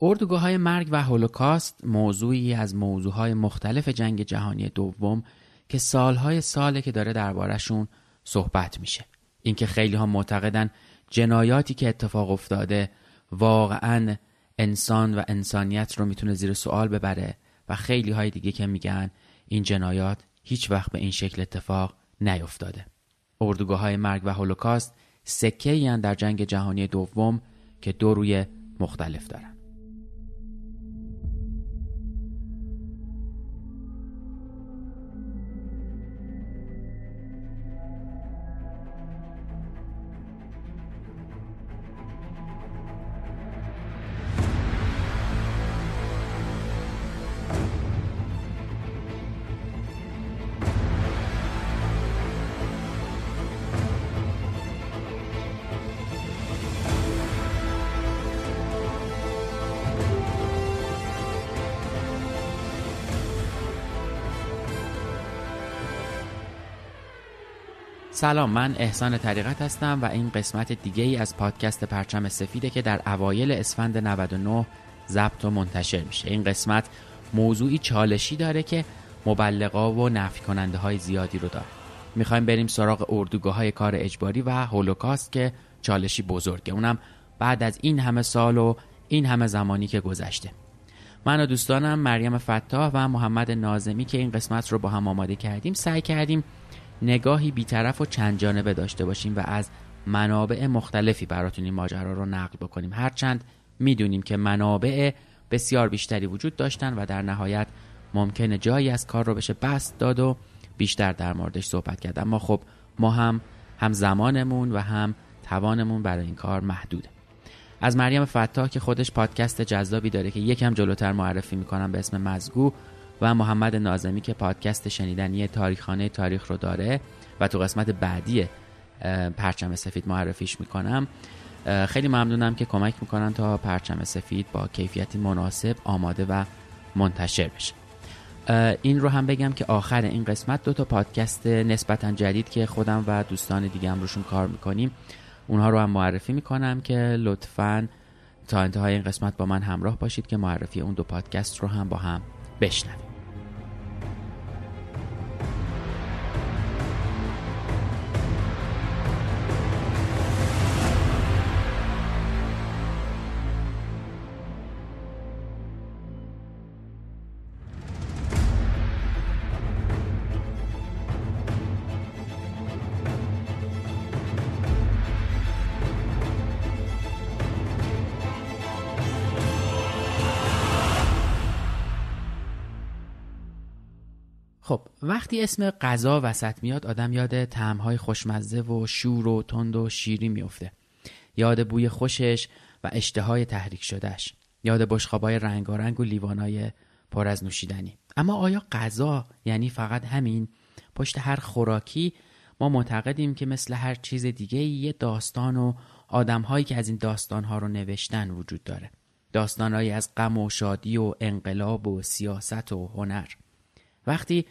اردوگاه های مرگ و هولوکاست موضوعی از موضوعهای مختلف جنگ جهانی دوم که سالهای ساله که داره دربارشون صحبت میشه. اینکه خیلی ها معتقدن جنایاتی که اتفاق افتاده واقعا انسان و انسانیت رو می‌تونه زیر سوال ببره و خیلی های دیگه که میگن این جنایات هیچ وقت به این شکل اتفاق نیفتاده. اردوگاه های مرگ و هولوکاست سکه در جنگ جهانی دوم که دو روی مختلف دارن. سلام من احسان طریقت هستم و این قسمت دیگه ای از پادکست پرچم سفیده که در اوایل اسفند 99 ضبط و منتشر میشه. این قسمت موضوعی چالشی داره که مبلغا و نفی کننده های زیادی رو داره. می‌خوایم بریم سراغ اردوگاه های کار اجباری و هولوکاست که چالشی بزرگه. اونم بعد از این همه سال و این همه زمانی که گذشته. من و دوستانم مریم فتاح و محمد نازمی که این قسمت رو با هم آماده کردیم سعی کردیم نگاهی بیطرف و چند جانبه داشته باشیم و از منابع مختلفی براتون این ماجرا رو نقل بکنیم. هرچند می‌دونیم که منابع بسیار بیشتری وجود داشتن و در نهایت ممکنه جایی از کار رو بشه بست داد و بیشتر در موردش صحبت کرد. اما خب ما هم هم زمانمون و هم توانمون برای این کار محدوده. از مریم فتاح که خودش پادکست جذابی داره که یکم جلوتر معرفی می‌کنم به اسم مزگو و محمد نازمی که پادکست شنیدنی تاریخانه تاریخ رو داره و تو قسمت بعدی پرچم سفید معرفیش می‌کنم. خیلی ممنونم که کمک می‌کنن تا پرچم سفید با کیفیتی مناسب آماده و منتشر بشه. این رو هم بگم که آخر این قسمت دو تا پادکست نسبتا جدید که خودم و دوستان دیگه هم روشون کار می‌کنیم اونها رو هم معرفی می‌کنم که لطفا تا انتهای این قسمت با من همراه باشید که معرفی اون دو پادکست رو هم با هم بشنویم وقتی اسم غذا وسط میاد آدم یاد طعمهای خوشمزه و شور و تند و شیری میفته یاد بوی خوشش و اشتهای تحریک شدهش. یاد بشخابای رنگارنگ و لیوانای پر از نوشیدنی. اما آیا غذا یعنی فقط همین؟ پشت هر خوراکی ما معتقدیم که مثل هر چیز دیگه یه داستان و آدمهایی که از این داستانها رو نوشتن وجود داره. داستانهایی از غم و شادی و انقلاب و سیاست و هنر. وقتی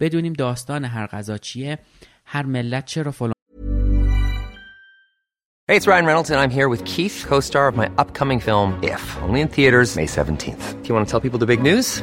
بدونیم داستان هر غذا چیه هر ملت چرا فلان Hey, it's Ryan Reynolds and I'm here with Keith, co-star of my upcoming film If, only in theaters May 17th. Do you want to tell people the big news?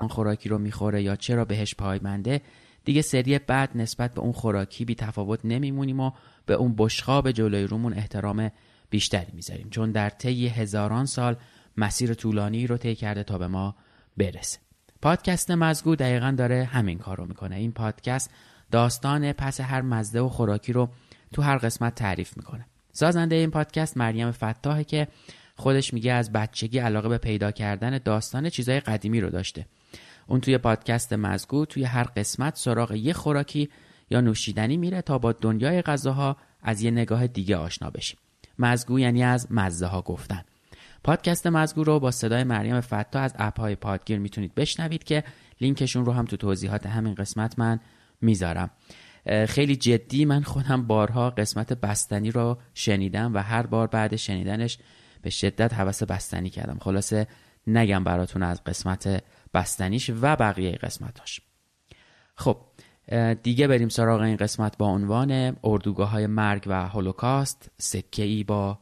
اون خوراکی رو می‌خوره یا چرا بهش پایبنده دیگه سری بعد نسبت به اون خوراکی بی تفاوت نمیمونیم و به اون بشقاب جلوی رومون احترام بیشتری می‌ذاریم. چون در طی هزاران سال مسیر طولانی رو طی کرده تا به ما برسه. پادکست مزگو دقیقا داره همین کار رو می‌کنه. این پادکست داستان پس هر مزده و خوراکی رو تو هر قسمت تعریف می‌کنه. سازنده این پادکست مریم فتاحه که خودش میگه از بچگی علاقه به پیدا کردن داستان چیزای قدیمی رو داشته. اون توی پادکست مزگو توی هر قسمت سراغ یه خوراکی یا نوشیدنی میره تا با دنیای غذاها از یه نگاه دیگه آشنا بشیم. مزگو یعنی از مزه ها گفتن. پادکست مزگو رو با صدای مریم فتا از اپ های پادگیر می‌تونید بشنوید که لینکشون رو هم تو توضیحات همین قسمت من می‌ذارم. خیلی جدی من خودم بارها قسمت بستنی رو شنیدم و هر بار بعد شنیدنش به شدت حوس بستنی کردم. خلاصه نگم براتون از قسمت بستنیش و بقیه قسمتاش. خب دیگه بریم سراغ این قسمت با عنوان اردوگاه های مرگ و هولوکاست. سکه ای با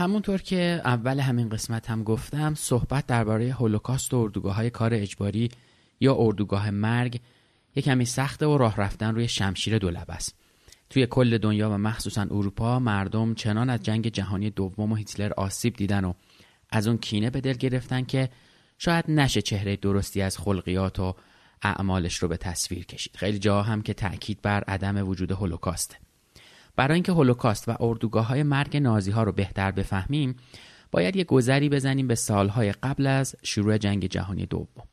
همونطور که اول همین قسمت هم گفتم صحبت درباره هولوکاست و اردوگاه های کار اجباری یا اردوگاه مرگ یک کمی سخته و راه رفتن روی شمشیر دولب است. توی کل دنیا و مخصوصا اروپا مردم چنان از جنگ جهانی دوم و هیتلر آسیب دیدن و از اون کینه به دل گرفتن که شاید نشه چهره درستی از خلقیات و اعمالش رو به تصویر کشید. خیلی جا هم که تأکید بر عدم وجود هولوکاسته برای اینکه هولوکاست و اردوگاه های مرگ نازی ها رو بهتر بفهمیم باید یه گذری بزنیم به سالهای قبل از شروع جنگ جهانی دوم.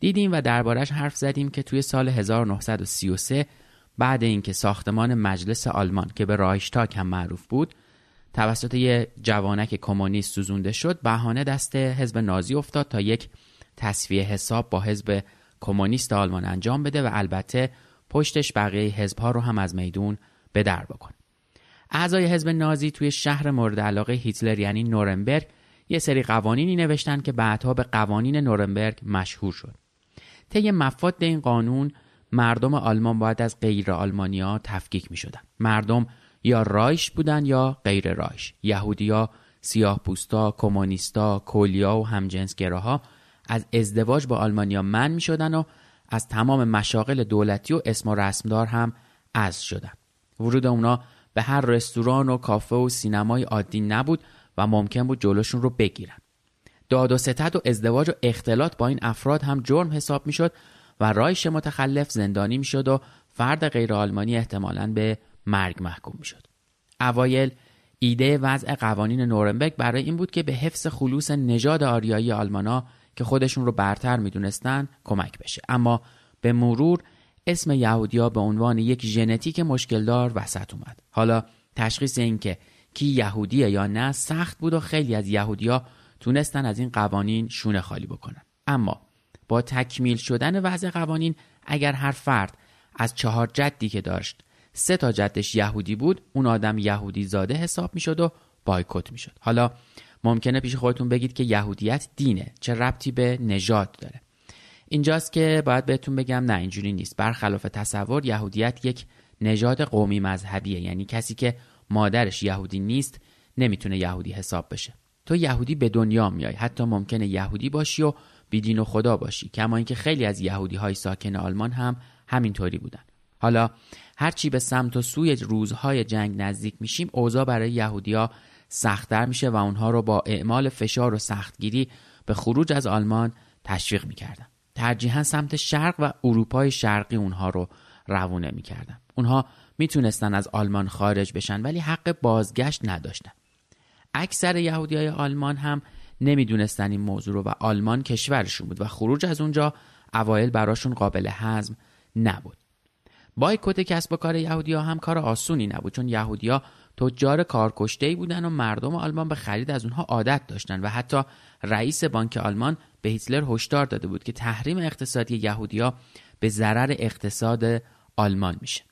دیدیم و دربارش حرف زدیم که توی سال 1933 بعد اینکه ساختمان مجلس آلمان که به رایشتاک هم معروف بود توسط یه جوانک کمونیست سوزونده شد بهانه دست حزب نازی افتاد تا یک تصفیه حساب با حزب کمونیست آلمان انجام بده و البته پشتش بقیه حزبها رو هم از میدون به در بکن. اعضای حزب نازی توی شهر مورد علاقه هیتلر یعنی نورنبرگ یه سری قوانینی نوشتن که بعدها به قوانین نورنبرگ مشهور شد. طی مفاد این قانون مردم آلمان باید از غیر آلمانیا تفکیک می شدن. مردم یا رایش بودن یا غیر رایش. یهودیا سیاه پوستا کمونیستا کولیا و همجنسگراها از ازدواج با آلمانیا من می شدن و از تمام مشاغل دولتی و اسم و رسمدار هم از شدن. ورود اونا به هر رستوران و کافه و سینمای عادی نبود و ممکن بود جلوشون رو بگیرن. داد و ستد و ازدواج و اختلاط با این افراد هم جرم حساب می‌شد و رایش متخلف زندانی می‌شد و فرد غیر آلمانی احتمالا به مرگ محکوم می‌شد. اوایل ایده وضع قوانین نورنبرگ برای این بود که به حفظ خلوص نژاد آریایی آلمانا که خودشون رو برتر می‌دونستن کمک بشه. اما به مرور اسم یهودیا به عنوان یک ژنتیک مشکلدار وسط اومد. حالا تشخیص این که کی یهودیه یا نه سخت بود و خیلی از یهودیا تونستن از این قوانین شونه خالی بکنن. اما با تکمیل شدن وضع قوانین اگر هر فرد از چهار جدی که داشت سه تا جدش یهودی بود اون آدم یهودی زاده حساب می‌شد و بایکوت می‌شد. حالا ممکنه پیش خودتون بگید که یهودیت دینه چه ربطی به نژاد داره. اینجاست که باید بهتون بگم نه اینجوری نیست. برخلاف تصور یهودیت یک نژاد قومی مذهبیه. یعنی کسی که مادرش یهودی نیست نمی‌تونه یهودی حساب بشه. تو یهودی به دنیا میای. حتی ممکنه یهودی باشی و بیدین و خدا باشی. کما اینکه خیلی از یهودی های ساکن آلمان هم همینطوری بودن. حالا هرچی به سمت و سوی روزهای جنگ نزدیک میشیم اوضاع برای یهودیا سختتر میشه و اونها رو با اعمال فشار و سختگیری به خروج از آلمان تشویق می‌کردن. ترجیحا سمت شرق و اروپای شرقی اونها رو روونه می‌کردن. اونها می‌تونستن از آلمان خارج بشن ولی حق بازگشت نداشتن. اکثر یهودی های آلمان هم نمی‌دونستن این موضوع رو و آلمان کشورشون بود و خروج از اونجا اوایل براشون قابل هضم نبود. بایکوت کسب و کار یهودیا هم کار آسونی نبود چون یهودیا تجار کارکشته بودن و مردم آلمان به خرید از اونها عادت داشتن و حتی رئیس بانک آلمان به هیتلر هشدار داده بود که تحریم اقتصادی یهودیا به ضرر اقتصاد آلمان میشه.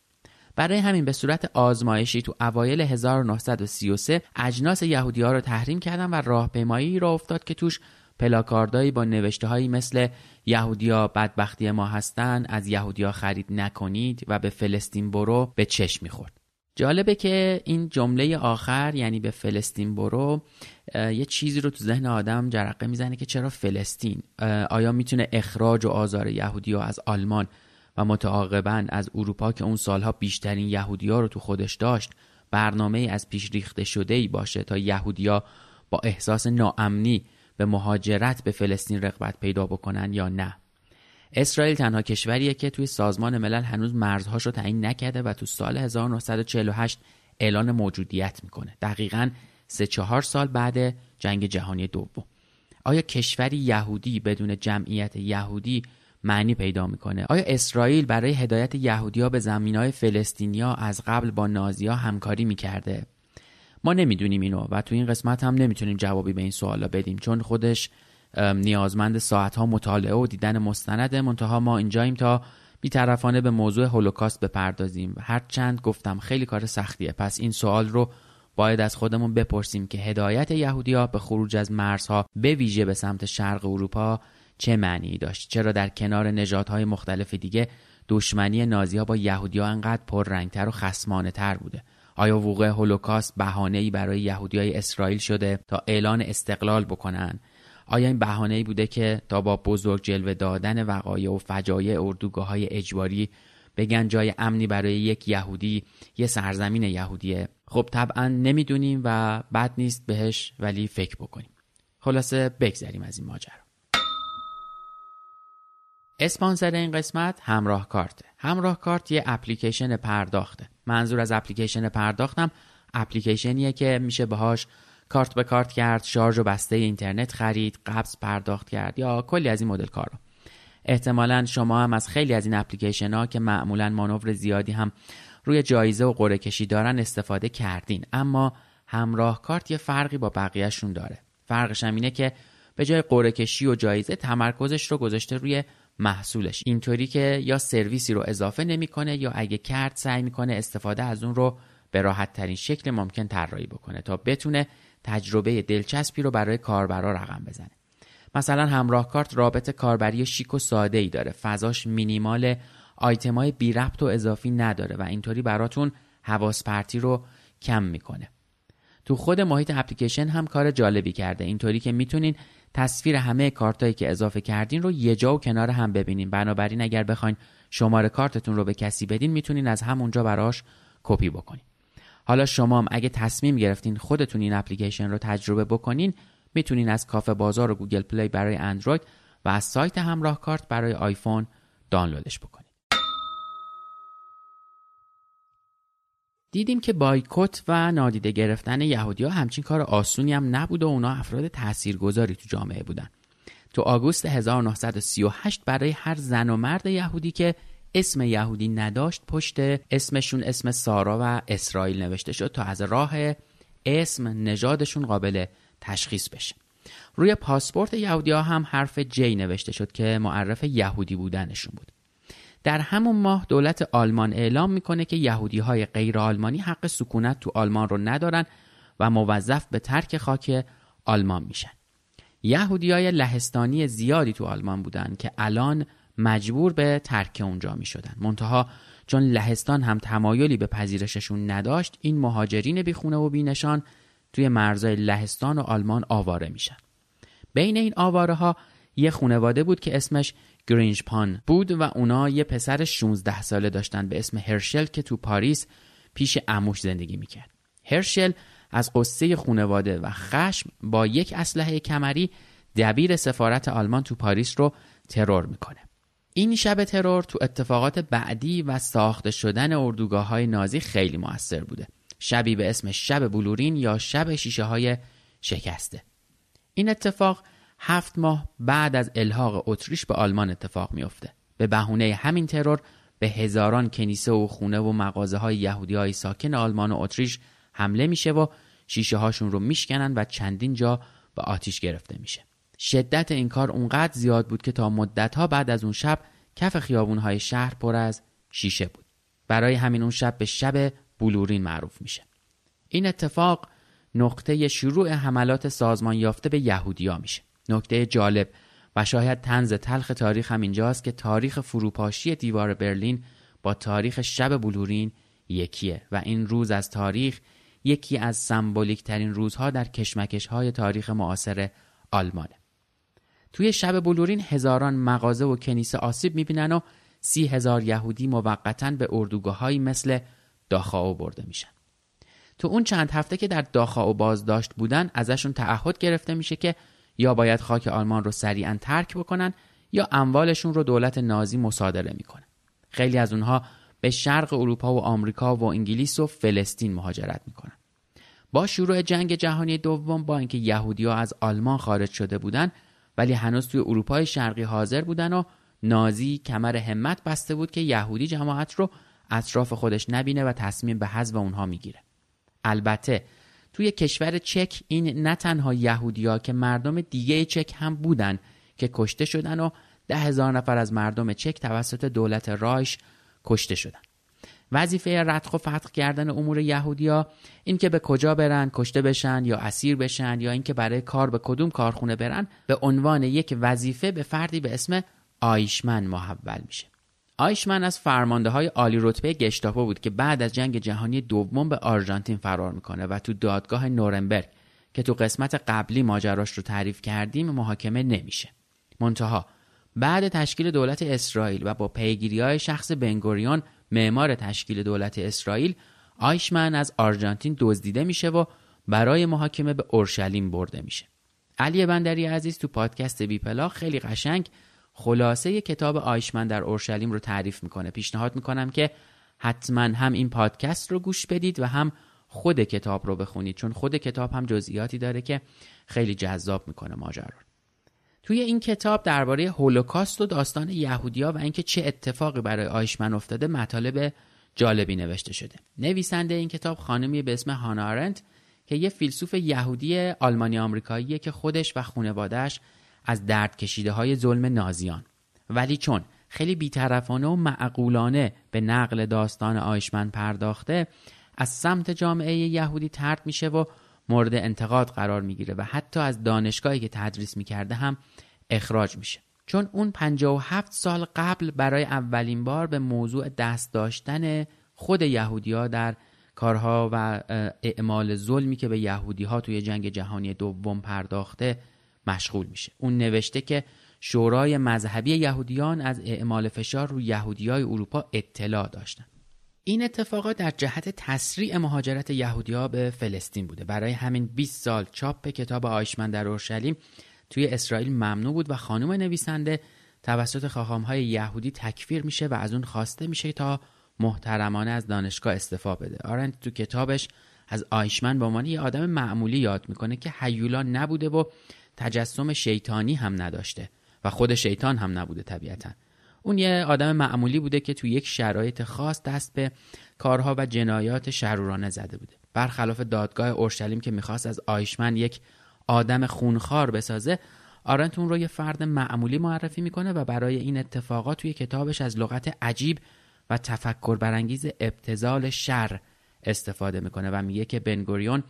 برای همین به صورت آزمایشی تو اوایل 1933 اجناس یهودی ها رو تحریم کردن و راهپیمایی را افتاد که توش پلاکاردایی با نوشته هایی مثل یهودیا بدبختی ما هستن از یهودیا خرید نکنید و به فلسطین برو به چشم می‌خورد. جالبه که این جمله آخر یعنی به فلسطین برو یه چیزی رو تو ذهن آدم جرقه می‌زنه که چرا فلسطین؟ آیا می‌تونه اخراج و آزار یهودی ها از آلمان و متعاقبا از اروپا که اون سالها بیشترین یهودی ها رو تو خودش داشت برنامه از پیش ریخته شده ای باشه تا یهودیا با احساس ناامنی به مهاجرت به فلسطین رغبت پیدا بکنن یا نه؟ اسرائیل تنها کشوریه که توی سازمان ملل هنوز مرزهاش رو تعیین نکرده و تو سال 1948 اعلان موجودیت می‌کنه. دقیقا سه چهار سال بعد جنگ جهانی دوم. آیا کشوری یهودی بدون جمعیت یهودی معنی پیدا می‌کنه؟ آیا اسرائیل برای هدایت یهودیا به زمین های فلسطینیا از قبل با نازیا همکاری می‌کرده؟ ما نمی‌دونیم اینو و تو این قسمت هم نمی‌تونیم جوابی به این سوالا بدیم چون خودش نیازمند ساعت ها مطالعه و دیدن مستند منتها ما اینجاییم تا بیطرفانه به موضوع هولوکاست بپردازیم. و هرچند گفتم خیلی کار سختیه. پس این سوال رو باید از خودمون بپرسیم که هدایت یهودیا به خروج از مرزها به ویژه به سمت شرق اروپا چه معنی داشت؟ چرا در کنار نژادهای مختلف دیگه دشمنی نازی ها با یهودی ها انقدر پررنگتر و خسمانه تر بوده؟ آیا وقوع هولوکاست بهانه ای برای یهودی های اسرائیل شده تا اعلان استقلال بکنن؟ آیا این بهانه ای بوده که تا با بزرگ جلوه دادن وقایع و فجایع اردوگاه های اجباری بگن جای امنی برای یک یهودی یه سرزمین یهودیه؟ خب طبعا نمی‌دونیم و بد نیست بهش ولی فکر بکنیم. خلاصه بگذریم از این ماجرا. اسپانسر این قسمت همراه کارته. همراه کارت یه اپلیکیشن پرداخته. منظور از اپلیکیشن پرداختم اپلیکیشنیه که میشه باهاش کارت به کارت کرد شارژ و بسته اینترنت خرید قبض پرداخت کرد یا کلی از این مدل کارا احتمالا شما هم از خیلی از این اپلیکیشن ها که معمولا مانور زیادی هم روی جایزه و قرعه کشی دارن استفاده کردین. اما همراه کارت یه فرقی با بقیهشون داره. فرقش هم اینه که به جای قرعه کشی و جایزه تمرکزش رو گذاشته روی محصولش. اینطوری که یا سرویسی رو اضافه نمی‌کنه یا اگه کرد سعی می‌کنه استفاده از اون رو به راحت ترین شکل ممکن طراحی بکنه تا بتونه تجربه دلچسبی رو برای کاربرا رقم بزنه. مثلا همراه کارت رابط کاربری شیک و ساده ای داره. فضاش مینیمال آیتمای بی ربط و اضافی نداره و اینطوری براتون حواس پرتی رو کم می‌کنه. تو خود محیط اپلیکیشن هم کار جالبی کرده. اینطوری که می‌تونین تصویر همه کارتایی که اضافه کردین رو یه جا و کنار هم ببینین. بنابراین اگر بخواین شماره کارتتون رو به کسی بدین می‌تونین از همونجا براش کپی بکنین. حالا شما هم اگه تصمیم گرفتین خودتون این اپلیکیشن رو تجربه بکنین می‌تونین از کافه بازار و گوگل پلی برای اندروید و از سایت همراه کارت برای آیفون دانلودش بکنید دیدیم که بایکوت و نادیده گرفتن یهودی ها همچین کار آسونی هم نبود و اونا افراد تاثیرگذاری تو جامعه بودن. تو آگوست 1938 برای هر زن و مرد یهودی که اسم یهودی نداشت پشت اسمشون اسم سارا و اسرائیل نوشته شد تا از راه اسم نژادشون قابل تشخیص بشه. روی پاسپورت یهودی ها هم حرف جی نوشته شد که معرف یهودی بودنشون بود. در همون ماه دولت آلمان اعلام می‌کنه که یهودی های غیر آلمانی حق سکونت تو آلمان رو ندارن و موظف به ترک خاک آلمان میشن. یهودی های لهستانی زیادی تو آلمان بودن که الان مجبور به ترک اونجا می شدن منتها چون لهستان هم تمایلی به پذیرششون نداشت این مهاجرین بیخونه و بینشان توی مرزای لهستان و آلمان آواره میشن. بین این آواره ها یه خونواده بود که اسمش گرینج پان بود و اونا یه پسر 16 ساله داشتن به اسم هرشل که تو پاریس پیش اموش زندگی می‌کرد. هرشل از قصه خونواده و خشم با یک اسلحه کمری دبیر سفارت آلمان تو پاریس رو ترور می‌کنه. این شب ترور تو اتفاقات بعدی و ساخته شدن اردوگاه های نازی خیلی موثر بوده. شبی به اسم شب بلورین یا شب شیشه های شکسته. این اتفاق هفت ماه بعد از الحاق اتریش به آلمان اتفاق میافته. به بهونه همین ترور به هزاران کنیسه و خونه و مغازه های یهودی های ساکن آلمان و اتریش حمله میشه و شیشه هاشون رو میشکنن و چندین جا به آتیش گرفته میشه. شدت این کار اونقدر زیاد بود که تا مدت ها بعد از اون شب کف خیابون های شهر پر از شیشه بود. برای همین اون شب به شب بلورین معروف میشه. این اتفاق نقطه شروع حملات سازمان یافته به یهودیا میشه. نکته جالب و شاید تنز تلخ تاریخ هم اینجاست که تاریخ فروپاشی دیوار برلین با تاریخ شب بلورین یکیه و این روز از تاریخ یکی از سمبولیک ترین روزها در کشمکش های تاریخ معاصر آلمانه. توی شب بلورین هزاران مغازه و کنیسه آسیب می‌بینن و سی هزار یهودی موقتا به اردوگاه مثل داخاو برده میشن. تو اون چند هفته که در داخاو بازداشت بودن ازشون تعهد گرفته میشه که یا باید خاک آلمان رو سریعا ترک بکنن یا اموالشون رو دولت نازی مصادره می‌کنه خیلی از اونها به شرق اروپا و آمریکا و انگلیس و فلسطین مهاجرت می‌کنن. با شروع جنگ جهانی دوم با اینکه یهودیها از آلمان خارج شده بودن ولی هنوز توی اروپای شرقی حاضر بودن و نازی کمر همت بسته بود که یهودی جماعت رو اطراف خودش نبینه و تصمیم به حذف اونها می‌گیره. البته توی کشور چک این نه تنها یهودیا که مردم دیگه چک هم بودن که کشته شدن و ده هزار نفر از مردم چک توسط دولت رایش کشته شدن. وظیفه رتق و فتق کردن امور یهودیا این که به کجا برن کشته بشن یا اسیر بشن یا اینکه برای کار به کدوم کارخونه برن به عنوان یک وظیفه به فردی به اسم آیشمن محول میشه. آیشمن از فرمانده های عالی رتبه گشتاپو بود که بعد از جنگ جهانی دوم به آرژانتین فرار می‌کنه و تو دادگاه نورنبرگ که تو قسمت قبلی ماجراش رو تعریف کردیم محاکمه نمیشه. منتها بعد تشکیل دولت اسرائیل و با پیگیری های شخص بنگوریون معمار تشکیل دولت اسرائیل آیشمن از آرژانتین دزدیده میشه و برای محاکمه به اورشلیم برده میشه. علی بندری عزیز تو پادکست بیپلا خیلی قشنگ خلاصه کتاب آیشمن در اورشلیم رو تعریف می‌کنه. پیشنهاد می‌کنم که حتما هم این پادکست رو گوش بدید و هم خود کتاب رو بخونید چون خود کتاب هم جزئیاتی داره که خیلی جذاب می‌کنه ماجرا توی این کتاب درباره هولوکاست و داستان یهودیا و اینکه چه اتفاقی برای آیشمن افتاده مطالب جالبی نوشته شده. نویسنده این کتاب خانمی به اسم هانارنت که یه فیلسوف یهودی آلمانی آمریکاییه که خودش و خانوادهش از درد کشیده های ظلم نازیان. ولی چون خیلی بیطرفانه و معقولانه به نقل داستان آیشمن پرداخته از سمت جامعه یهودی ترد میشه و مورد انتقاد قرار می‌گیره و حتی از دانشگاهی که تدریس می‌کرده هم اخراج میشه. چون اون 57 سال قبل برای اولین بار به موضوع دست داشتن خود یهودیا در کارها و اعمال ظلمی که به یهودی ها توی جنگ جهانی دوم پرداخته مشغول میشه. اون نوشته که شورای مذهبی یهودیان از اعمال فشار روی یهودیای اروپا اطلاع داشتن. این اتفاقات در جهت تسریع مهاجرت یهودیا به فلسطین بوده. برای همین 20 سال چاپ کتاب آیشمن در اورشلیم توی اسرائیل ممنوع بود و خانم نویسنده توسط های یهودی تکفیر میشه و از اون خواسته میشه تا محترمانه از دانشگاه استفاده بده. آرنت تو کتابش از آیشمن به عنوان یه آدم معمولی یاد می‌کنه که حیولا نبوده و تجسم شیطانی هم نداشته و خود شیطان هم نبوده طبیعتا. اون یه آدم معمولی بوده که تو یک شرایط خاص دست به کارها و جنایات شرورانه زده بوده. برخلاف دادگاه اورشلیم که می‌خواست از آیشمن یک آدم خونخوار بسازه آرنت اون رو یه فرد معمولی معرفی می‌کنه و برای این اتفاقات توی کتابش از لغت عجیب و تفکر برانگیز ابتزال شر استفاده می‌کنه و میگه که بنگوریون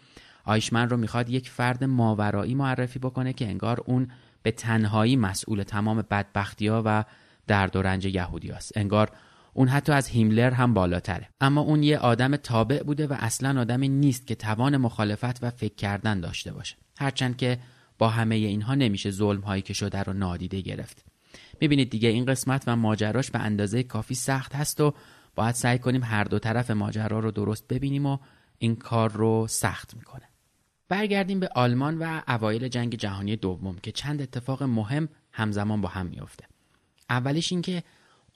آیشمن رو می‌خواد یک فرد ماورایی معرفی بکنه که انگار اون به تنهایی مسئول تمام بدبختی ها و درد و رنج یهودی هست. انگار اون حتی از هیملر هم بالاتره. اما اون یه آدم تابع بوده و اصلا آدمی نیست که توان مخالفت و فکر کردن داشته باشه. هرچند که با همه اینها نمیشه ظلم هایی که شده رو نادیده گرفت. می‌بینید دیگه این قسمت و ماجراش به اندازه کافی سخت هست و باید سعی کنیم هر دو طرف ماجرا رو درست ببینیم و این کار رو سخت می‌کنه. برگردیم به آلمان و اوایل جنگ جهانی دوم که چند اتفاق مهم همزمان با هم میافته. اولیش این که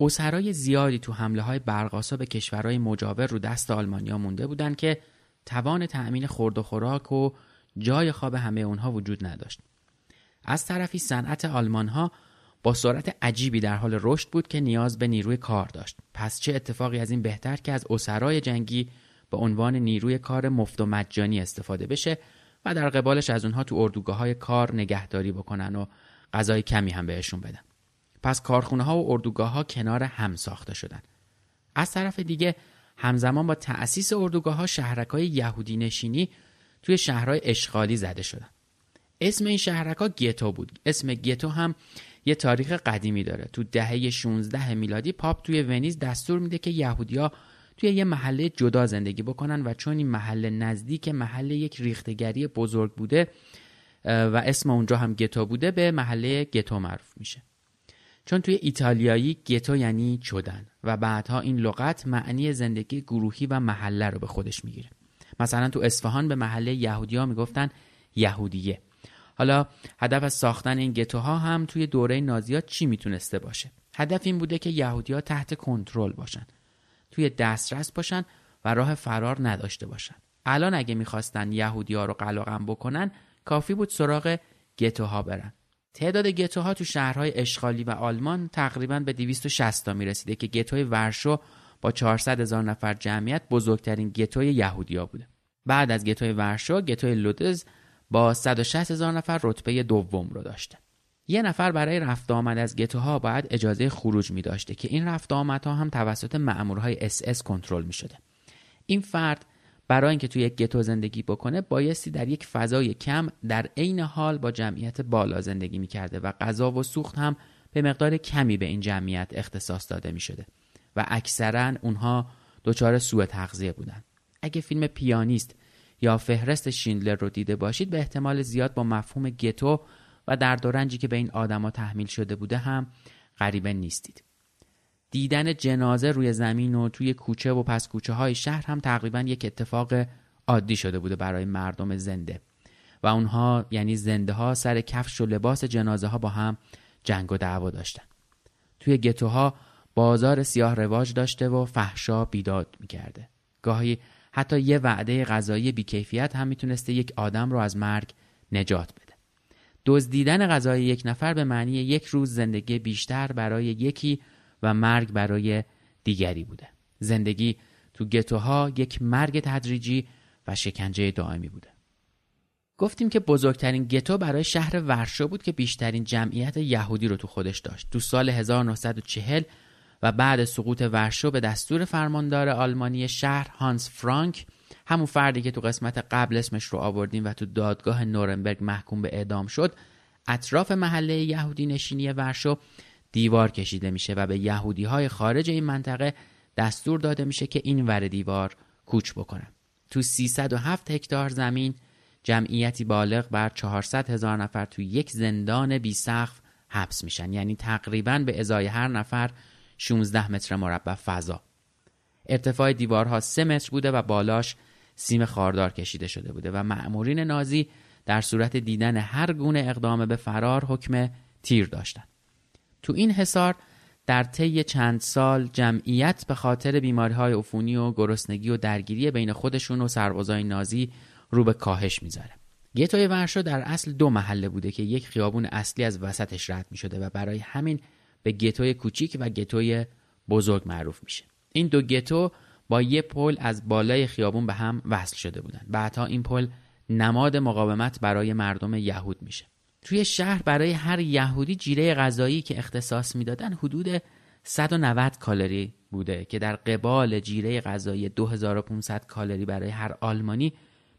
اسرای زیادی تو حمله های برقاسا به کشورهای مجاور رو دست آلمانیا مونده بودند که توان تأمین خورد و خوراک و جای خواب همه اونها وجود نداشت. از طرفی صنعت آلمان ها با سرعت عجیبی در حال رشد بود که نیاز به نیروی کار داشت. پس چه اتفاقی از این بهتر که از اسرای جنگی به عنوان نیروی کار مفت و مجانی استفاده بشه و در قبالش از اونها تو اردوگاه های کار نگهداری بکنن و غذای کمی هم بهشون بدن. پس کارخونه ها و اردوگاه ها کنار هم ساخته شدن. از طرف دیگه همزمان با تأسیس اردوگاه ها شهرک های یهودی نشینی توی شهرهای اشغالی زده شدن. اسم این شهرک ها گتو بود. اسم گتو هم یه تاریخ قدیمی داره. تو دهه 16 میلادی پاپ توی ونیز دستور میده که یهودیا توی یه محله جدا زندگی بکنن و چون این محله نزدیک محله یک ریختگری بزرگ بوده و اسم اونجا هم گتو بوده به محله گتو معروف میشه. چون توی ایتالیایی گتو یعنی چدن و بعدها این لغت معنی زندگی گروهی و محله رو به خودش می‌گیره. مثلا تو اصفهان به محله یهودی ها می‌گفتن یهودیه. حالا هدف از ساختن این گتوها هم توی دوره نازیات چی می‌تونسته باشه؟ هدف این بوده که یهودیا تحت کنترل باشن توی دسترس باشن و راه فرار نداشته باشن. الان اگه می‌خواستن یهودیا رو قلقم بکنن کافی بود سراغ گتوها برن. تعداد گتوها تو شهرهای اشغالی و آلمان تقریبا به 260 تا می‌رسیده که گتوی ورشو با 400 هزار نفر جمعیت بزرگترین گتوی یهودیا بوده. بعد از گتوی ورشو گتوی لودز با 160 هزار نفر رتبه دوم رو داشته. یه نفر برای رفت آمد از گتوها باید اجازه خروج می داشته که این رفت آمدها هم توسط مأمورهای اس اس کنترل می شده. این فرد برای اینکه توی یک گتو زندگی بکنه بایستی در یک فضای کم در عین حال با جمعیت بالا زندگی می‌کرده و غذا و سوخت هم به مقدار کمی به این جمعیت اختصاص داده می شده و اکثرا اونها دچار سوء تغذیه بودن. اگه فیلم پیانیست یا فهرست شیندلر رو دیده باشید به احتمال زیاد با مفهوم گتو و درد و رنجی که به این آدما تحمیل شده بوده هم غریبه نیستید. دیدن جنازه روی زمین و توی کوچه و پس کوچه های شهر هم تقریبا یک اتفاق عادی شده بوده برای مردم زنده. و اونها یعنی زنده ها سر کفش و لباس جنازه ها با هم جنگ و دعوا داشتن. توی گتوها بازار سیاه رواج داشته و فحشا بیداد می‌کرده. گاهی حتی یه وعده غذایی بیکیفیت هم می‌تونسته یک آدم رو از مرگ نجات بده. دزدیدن غذای یک نفر به معنی یک روز زندگی بیشتر برای یکی و مرگ برای دیگری بوده. زندگی تو گتوها یک مرگ تدریجی و شکنجه دائمی بوده. گفتیم که بزرگترین گتو برای شهر ورشو بود که بیشترین جمعیت یهودی رو تو خودش داشت. تو سال 1940 و بعد سقوط ورشو به دستور فرماندار آلمانی شهر هانس فرانک همون فردی که تو قسمت قبل اسمش رو آوردیم و تو دادگاه نورنبرگ محکوم به اعدام شد اطراف محله یهودی نشینی ورشو دیوار کشیده میشه و به یهودی های خارج این منطقه دستور داده میشه که این ور دیوار کوچ بکنن. تو 307 هکتار زمین جمعیتی بالغ بر 400 هزار نفر تو یک زندان بی سقف حبس میشن. یعنی تقریبا به ازای هر نفر 16 متر مربع فضا. ارتفاع دیوارها 3 متر بوده و بالاش سیم خاردار کشیده شده بوده و مأمورین نازی در صورت دیدن هر گونه اقدام به فرار حکم تیر داشتند تو این حصار در طی چند سال جمعیت به خاطر بیماری های عفونی و گرسنگی و درگیری بین خودشون و سربازای نازی رو به کاهش می‌ذاره. گتوی ورشو در اصل دو محله بوده که یک خیابون اصلی از وسطش رد می شده و برای همین به گتوی کوچیک و گتوی بزرگ معروف میشه. این دو گتو با یه پل از بالای خیابون به هم وصل شده بودن. بعدها این پل نماد مقاومت برای مردم یهود میشه. توی شهر برای هر یهودی جیره غذایی که اختصاص می‌دادن حدود 190 کالری بوده که در قبال جیره غذایی 2500 کالری برای هر آلمانی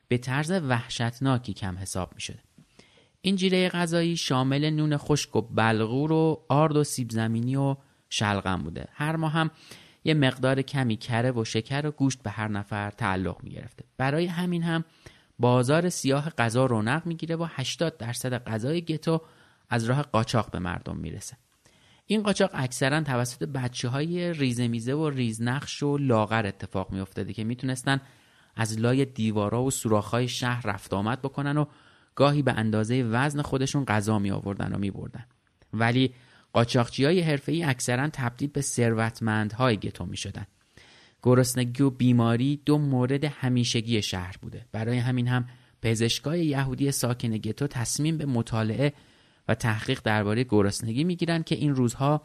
به طرز وحشتناکی کم حساب می شده. این جیره غذایی شامل نون خشک و بلغور و آرد و سیب زمینی و شلغم بوده. هر ماه هم یه مقدار کمی کره و شکر و گوشت به هر نفر تعلق می گرفته. برای همین هم بازار سیاه غذا رونق می‌گیره و 80 درصد غذای گتو از راه قاچاق به مردم می‌رسه این قاچاق اکثرا توسط بچه های ریزمیزه و ریزنقش و لاغر اتفاق میافتاده که می‌تونستن از لای دیوارا و سوراخ‌های شهر رفت آمد بکنن و گاهی به اندازه وزن خودشون غذا می آوردن و می بردن. ولی قاچاقچی های حرفه‌ای اکثرا تبدیل به ثروتمندهای گتو می شدن. گرسنگی و بیماری دو مورد همیشگی شهر بوده. برای همین هم پزشکای یهودی ساکن گتو تصمیم به مطالعه و تحقیق درباره گرسنگی می‌گیرند که این روزها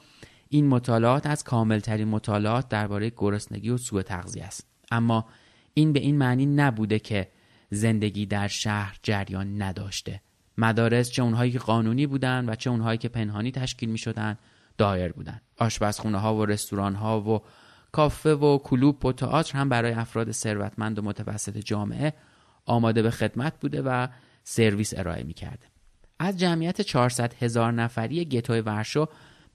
این مطالعات از کاملترین مطالعات درباره گرسنگی و سوء تغذیه است. اما این به این معنی نبوده که زندگی در شهر جریان نداشته. مدارس چه اونهایی که قانونی بودن و چه اونهایی که پنهانی تشکیل می شدن دایر بودن. آشپزخونه ها و رستوران ها و کافه و کلوب و تئاتر هم برای افراد ثروتمند و متوسط جامعه آماده به خدمت بوده و سرویس ارائه می کرده. از جمعیت 400 هزار نفری گتوی ورشو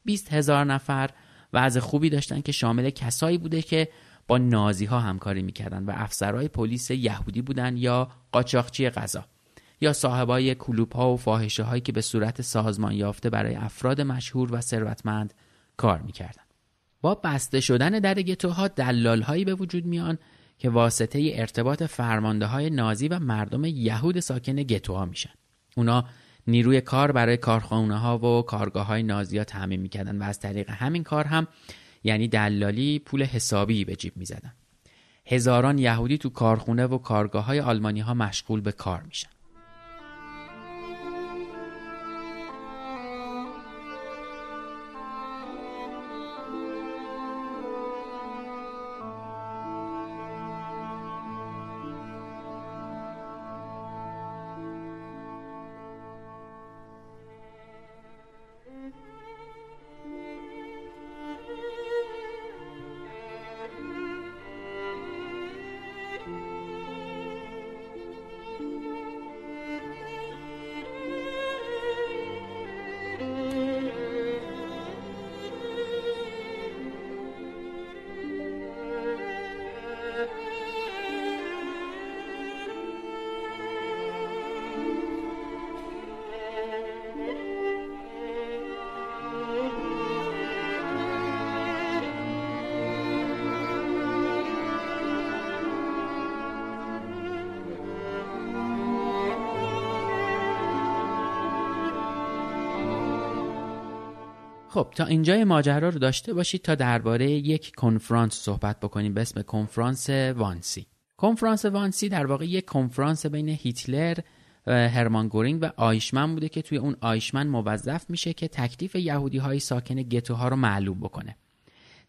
20 هزار نفر وضع خوبی داشتن که شامل کسایی بوده که با نازی ها همکاری می‌کردن و افسرهای پلیس یهودی بودن یا قاچاقچی غذا یا صاحبای کلوب ها و فاحشه هایی که به صورت سازمان یافته برای افراد مشهور و ثروتمند کار می‌کردن با بسته شدن در گتوها دلال هایی به وجود میان که واسطه ارتباط فرمانده های نازی و مردم یهود ساکن گتوها میشن. اونا نیروی کار برای کارخانه ها و کارگاه های نازی ها تعمین می‌کردن و از طریق همین کار هم یعنی دلالی پول حسابی به جیب می‌زدن. هزاران یهودی تو کارخونه و کارگاه های آلمانی ها مشغول به کار میشن. خب تا اینجای ماجرا رو داشته باشید تا درباره یک کنفرانس صحبت بکنیم به اسم کنفرانس وانسی. کنفرانس وانسی در واقع یک کنفرانس بین هیتلر هرمان گورینگ و آیشمن بوده که توی اون آیشمن موظف میشه که تکلیف یهودی های ساکن گتوها رو معلوم بکنه.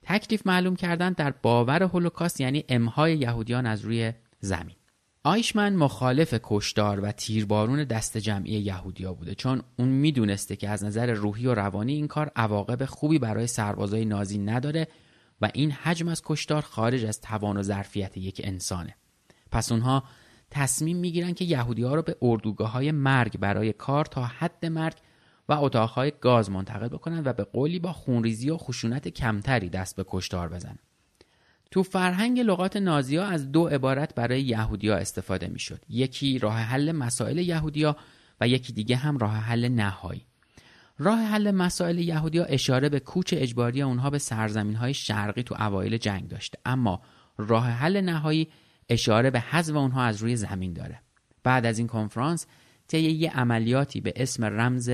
تکلیف معلوم کردن در باور هولوکاست یعنی امهای یهودیان از روی زمین. آیشمن مخالف کشدار و تیربارون دست جمعی یهودیا بوده چون اون می‌دونسته که از نظر روحی و روانی این کار عواقب خوبی برای سربازای نازی نداره و این حجم از کشدار خارج از توان و ظرفیت یک انسانه. پس اونها تصمیم می‌گیرن که یهودی ها رو به اردوگاه های مرگ برای کار تا حد مرگ و اتاقهای گاز منتقل بکنن و به قولی با خونریزی و خشونت کمتری دست به کشتار بزنن. تو فرهنگ لغات نازیا از دو عبارت برای یهودیا استفاده می‌شد. یکی راه حل مسائل یهودیا و یکی دیگه هم راه حل نهایی. راه حل مسائل یهودیا اشاره به کوچ اجباری اونها به سرزمین های شرقی تو اوایل جنگ داشته. اما راه حل نهایی اشاره به حذف اونها از روی زمین داره. بعد از این کنفرانس طی یه عملیاتی به اسم رمز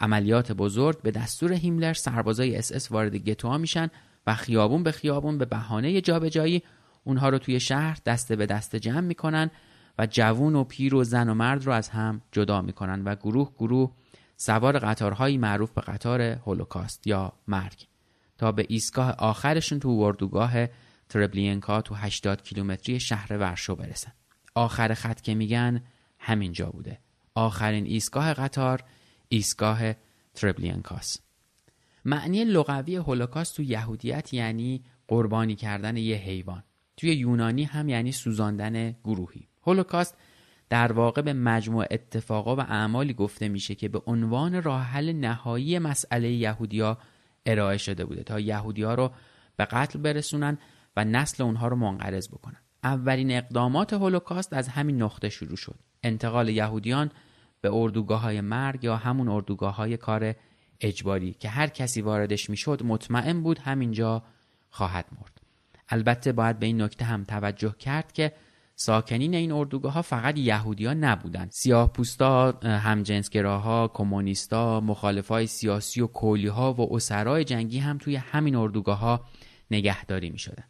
عملیات بزرگ به دستور هیملر سربازای اس اس وارد گتوها میشن و خیابون به خیابون به بهانه جابجایی اونها رو توی شهر دسته به دسته جمع می‌کنن و جوون و پیر و زن و مرد رو از هم جدا می‌کنن و گروه گروه سوار قطارهایی معروف به قطار هولوکاست یا مرگ. تا به ایستگاه آخرشون تو وردوگاه تربلینکا تو 80 کیلومتری شهر ورشو برسن. آخر خط که میگن همینجا بوده. آخرین ایستگاه قطار ایستگاه تربلینکاست. معنی لغوی هولوکاست تو یهودیت یعنی قربانی کردن یه حیوان. توی یونانی هم یعنی سوزاندن گروهی. هولوکاست در واقع به مجموع اتفاقا و اعمالی گفته میشه که به عنوان راه حل نهایی مسئله یهودیا ارائه شده بوده تا یهودیا رو به قتل برسونن و نسل اونها رو منقرض بکنن. اولین اقدامات هولوکاست از همین نقطه شروع شد. انتقال یهودیان به اردوگاه های مرگ یا همون اردوگاه های کار اجباری که هر کسی واردش می‌شد مطمئن بود همینجا خواهد مرد البته باید به این نکته هم توجه کرد که ساکنین این اردوگاه ها فقط یهودی ها نبودن سیاه پوستا، همجنسگراها، کمونیستا، مخالف های سیاسی و کولی ها و اسرای جنگی هم توی همین اردوگاه ها نگهداری می شدن.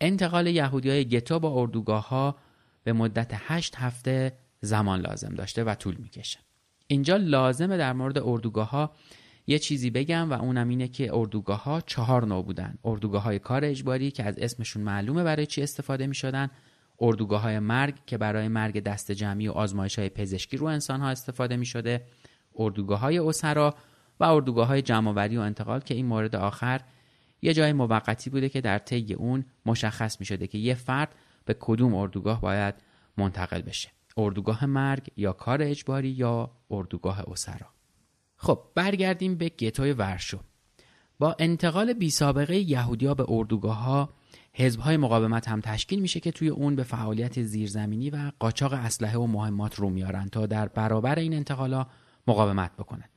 انتقال یهودی های گتا با اردوگاه ها به مدت هشت هفته زمان لازم داشته و طول می‌کشه. اینجا لازمه در مورد اردوگاه ها یه چیزی بگم و اونم اینه که اردوگاه ها چهار نوع بودن. اردوگاه های کار اجباری که از اسمشون معلومه برای چی استفاده می شدن اردوگاه های مرگ که برای مرگ دست جمعی و آزمایش های پزشکی رو انسان ها استفاده می شده اردوگاه های اسرا و اردوگاه های جمعوری و انتقال که این مورد آخر یه جای موقتی بوده که در طی اون مشخص می شده که یه فرد به کدوم اردوگاه باید منتقل بشه. اردوگاه مرگ یا کار اجباری یا اردوگاه اسرا. خب برگردیم به گتوی ورشو. با انتقال بی سابقه یهودیا به اردوگاه ها حزب های مقاومت هم تشکیل میشه که توی اون به فعالیت زیرزمینی و قاچاق اسلحه و مهمات رو میارن تا در برابر این انتقالا مقاومت بکنن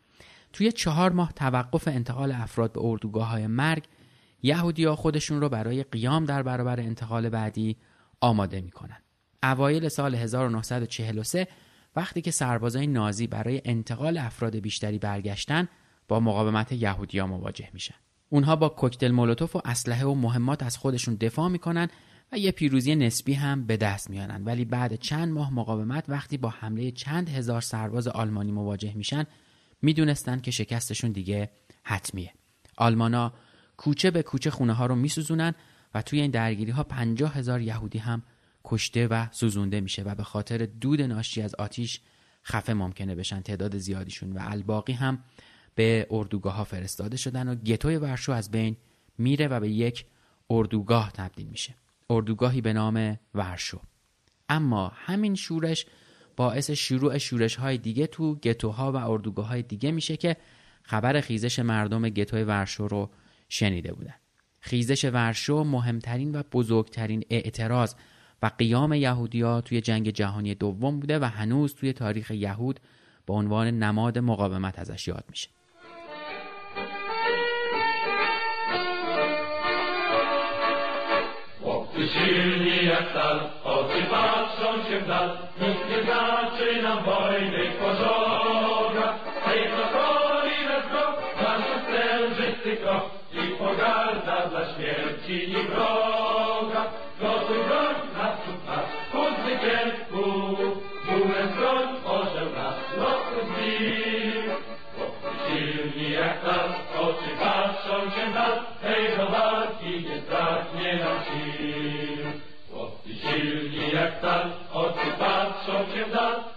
توی چهار ماه توقف انتقال افراد به اردوگاه های مرگ یهودیا خودشون رو برای قیام در برابر انتقال بعدی آماده می‌کنن. اوایل سال 1943 وقتی که سربازای نازی برای انتقال افراد بیشتری برگشتن با مقاومت یهودیا مواجه میشن. اونها با کوکتل مولوتوف و اسلحه و مهمات از خودشون دفاع می‌کنن و یه پیروزی نسبی هم به دست میانن ولی بعد چند ماه مقاومت وقتی با حمله چند هزار سرباز آلمانی مواجه میشن می‌دونستن که شکستشون دیگه حتمیه. آلمانا کوچه به کوچه خونه ها رو میسوزونن و توی این درگیری ها پنجاه هزار یهودی هم کشته و سوزونده میشه و به خاطر دود ناشی از آتیش خفه ممکنه بشن. تعداد زیادیشون و الباقی هم به اردوگاه ها فرستاده شدن و گتوی ورشو از بین میره و به یک اردوگاه تبدیل میشه. اردوگاهی به نام ورشو. اما همین شورش باعث شروع شورش های دیگه تو گتوها و اردوگاه های دیگه میشه که خبر خیزش مردم گتوی ورشو رو شنیده بودن. خیزش ورشو مهمترین و بزرگترین اعتراض و قیام یهودیا توی جنگ جهانی دوم بوده و هنوز توی تاریخ یهود به عنوان نماد مقاومت ازش یاد میشه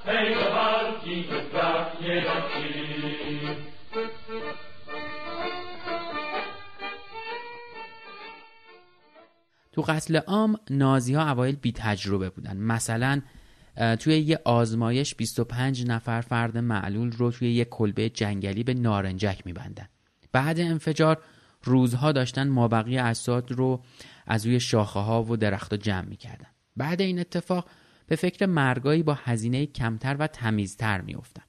hej, do walki nie zbraknie nam sił. تو قتل عام نازی ها اوایل بی تجربه بودن. مثلا توی یه آزمایش 25 نفر فرد معلول رو توی یه کلبه جنگلی به نارنجک میبندن. بعد انفجار روزها داشتن مابقی اجساد رو از روی شاخه ها و درختها جمع می‌کردن. بعد این اتفاق به فکر مرگایی با هزینه کمتر و تمیزتر میافتن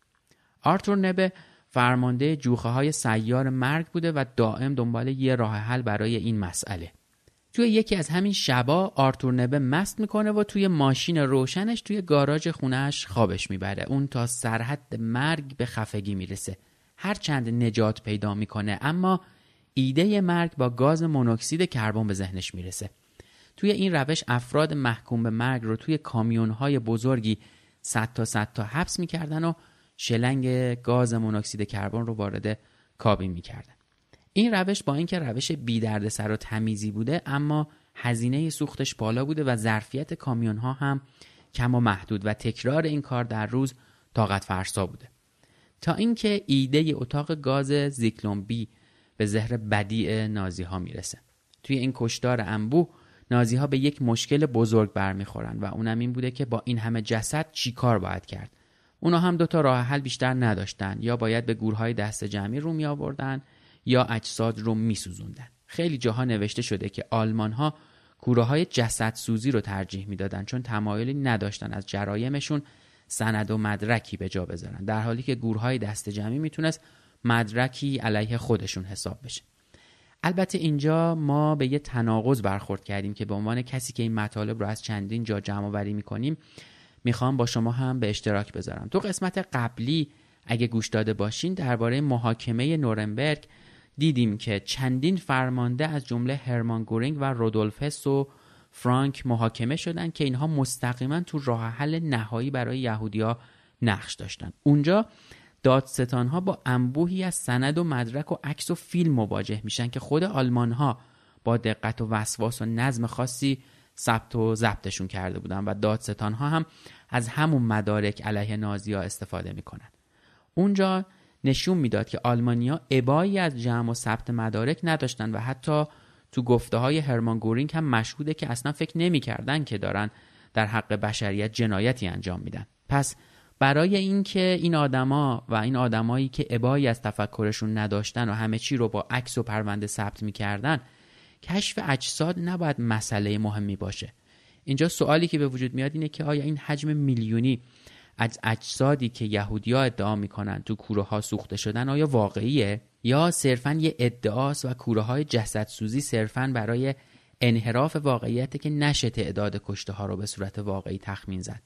آرتور نبه فرمانده جوخه های سیار مرگ بوده و دائم دنبال یه راه حل برای این مسئله. توی یکی از همین شبا آرتور نبه مست می‌کنه و توی ماشین روشنش توی گاراژ خونهش خوابش می‌بره. اون تا سرحد مرگ به خفگی می‌رسه. هرچند نجات پیدا می‌کنه اما ایده مرگ با گاز مونوکسید کربن به ذهنش می‌رسه. توی این روش افراد محکوم به مرگ رو توی کامیونهای بزرگی صد تا صد تا حبس می‌کردن و شلنگ گاز مونوکسید کربن رو وارد کابین می‌کردن. این روش با اینکه روش بی سر و تمیزی بوده اما هزینه سوختش بالا بوده و ظرفیت کامیون ها هم کم و محدود و تکرار این کار در روز طاقت فرسا بوده. تا اینکه ایده اتاق گاز زیکلون بی به زهر بدیع نازی ها می‌رسه. توی این کشدار انبوه نازی ها به یک مشکل بزرگ برمیخورن و اونم این بوده که با این همه جسد چی کار باید کرد. اونا هم دوتا راه حل بیشتر نداشتن یا باید به گورهای دست جمعی رو می آوردن یا اجساد رو میسوزوندن. خیلی جاها نوشته شده که آلمان ها کوره های جسد سوزی رو ترجیح می‌دادن چون تمایلی نداشتن از جرایمشون سند و مدرکی به جا بذارن در حالی که گورهای دست جمعی می‌تونست مدرکی علیه خودشون حساب بشه. البته اینجا ما به یه تناقض برخورد کردیم که به عنوان کسی که این مطالب رو از چندین جا جمع آوری می‌کنیم می‌خوام با شما هم به اشتراک بذارم. تو قسمت قبلی اگه گوش داده باشین درباره محاکمه نورنبرگ دیدیم که چندین فرمانده از جمله هرمان گورینگ و رودولف هس و فرانک محاکمه شدن که اینها مستقیما تو راه حل نهایی برای یهودیا نقش داشتن. اونجا دادستان ها با انبوهی از سند و مدرک و عکس و فیلم مواجه میشن که خود آلمان ها با دقت و وسواس و نظم خاصی ثبت و ضبطشون کرده بودن و دادستان ها هم از همون مدارک علیه نازی ها استفاده می‌کنن. اونجا نشون می‌داد که آلمانیا ابایی از جمع و ثبت مدارک نداشتن و حتی تو گفته های هرمان گورینگ هم مشهوده که اصلا فکر نمی‌کردن که دارن در حق بشریت جنایتی انجام میدن. پس برای اینکه این آدما و این آدمایی که ابایی از تفکرشون نداشتن و همه چی رو با عکس و پرونده ثبت می‌کردن کشف اجساد نباید مسئله مهمی باشه. اینجا سوالی که به وجود میاد اینه که آیا این حجم میلیونی از اجسادی که یهودیا ادعا می‌کنن تو کوره ها سوخته شدن آیا واقعیه؟ یا صرفا یه ادعاست و کوره های جسدسوزی صرفا برای انحراف واقعیت که نشه تعداد کشته ها رو به صورت واقعی تخمین زد؟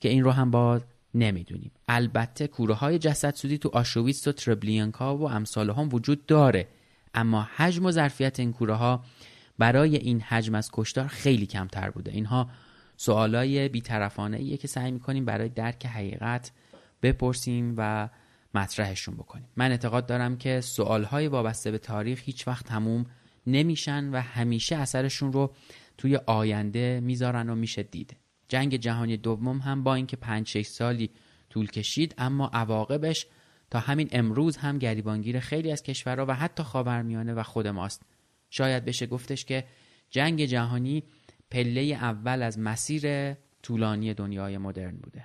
که این رو هم با نمی‌دونیم. البته کوره های جسدسوزی تو آشویتس و تربلینکا و امثال هم وجود داره. اما حجم و ظرفیت این کوره ها برای این حجم از کشتار خیلی کمتر بوده. اینها سوالای بیطرفانه ایه که سعی می‌کنیم برای درک حقیقت بپرسیم و مطرحشون بکنیم. من اعتقاد دارم که سوالهای وابسته به تاریخ هیچ وقت تموم نمیشن و همیشه اثرشون رو توی آینده می‌ذارن و میشه دید. جنگ جهانی دوم هم با اینکه 5 6 سالی طول کشید اما عواقبش تا همین امروز هم گریبانگیر خیلی از کشورها و حتی خاورمیانه و خود ماست. شاید بشه گفتش که جنگ جهانی پله اول از مسیر طولانی دنیای مدرن بوده.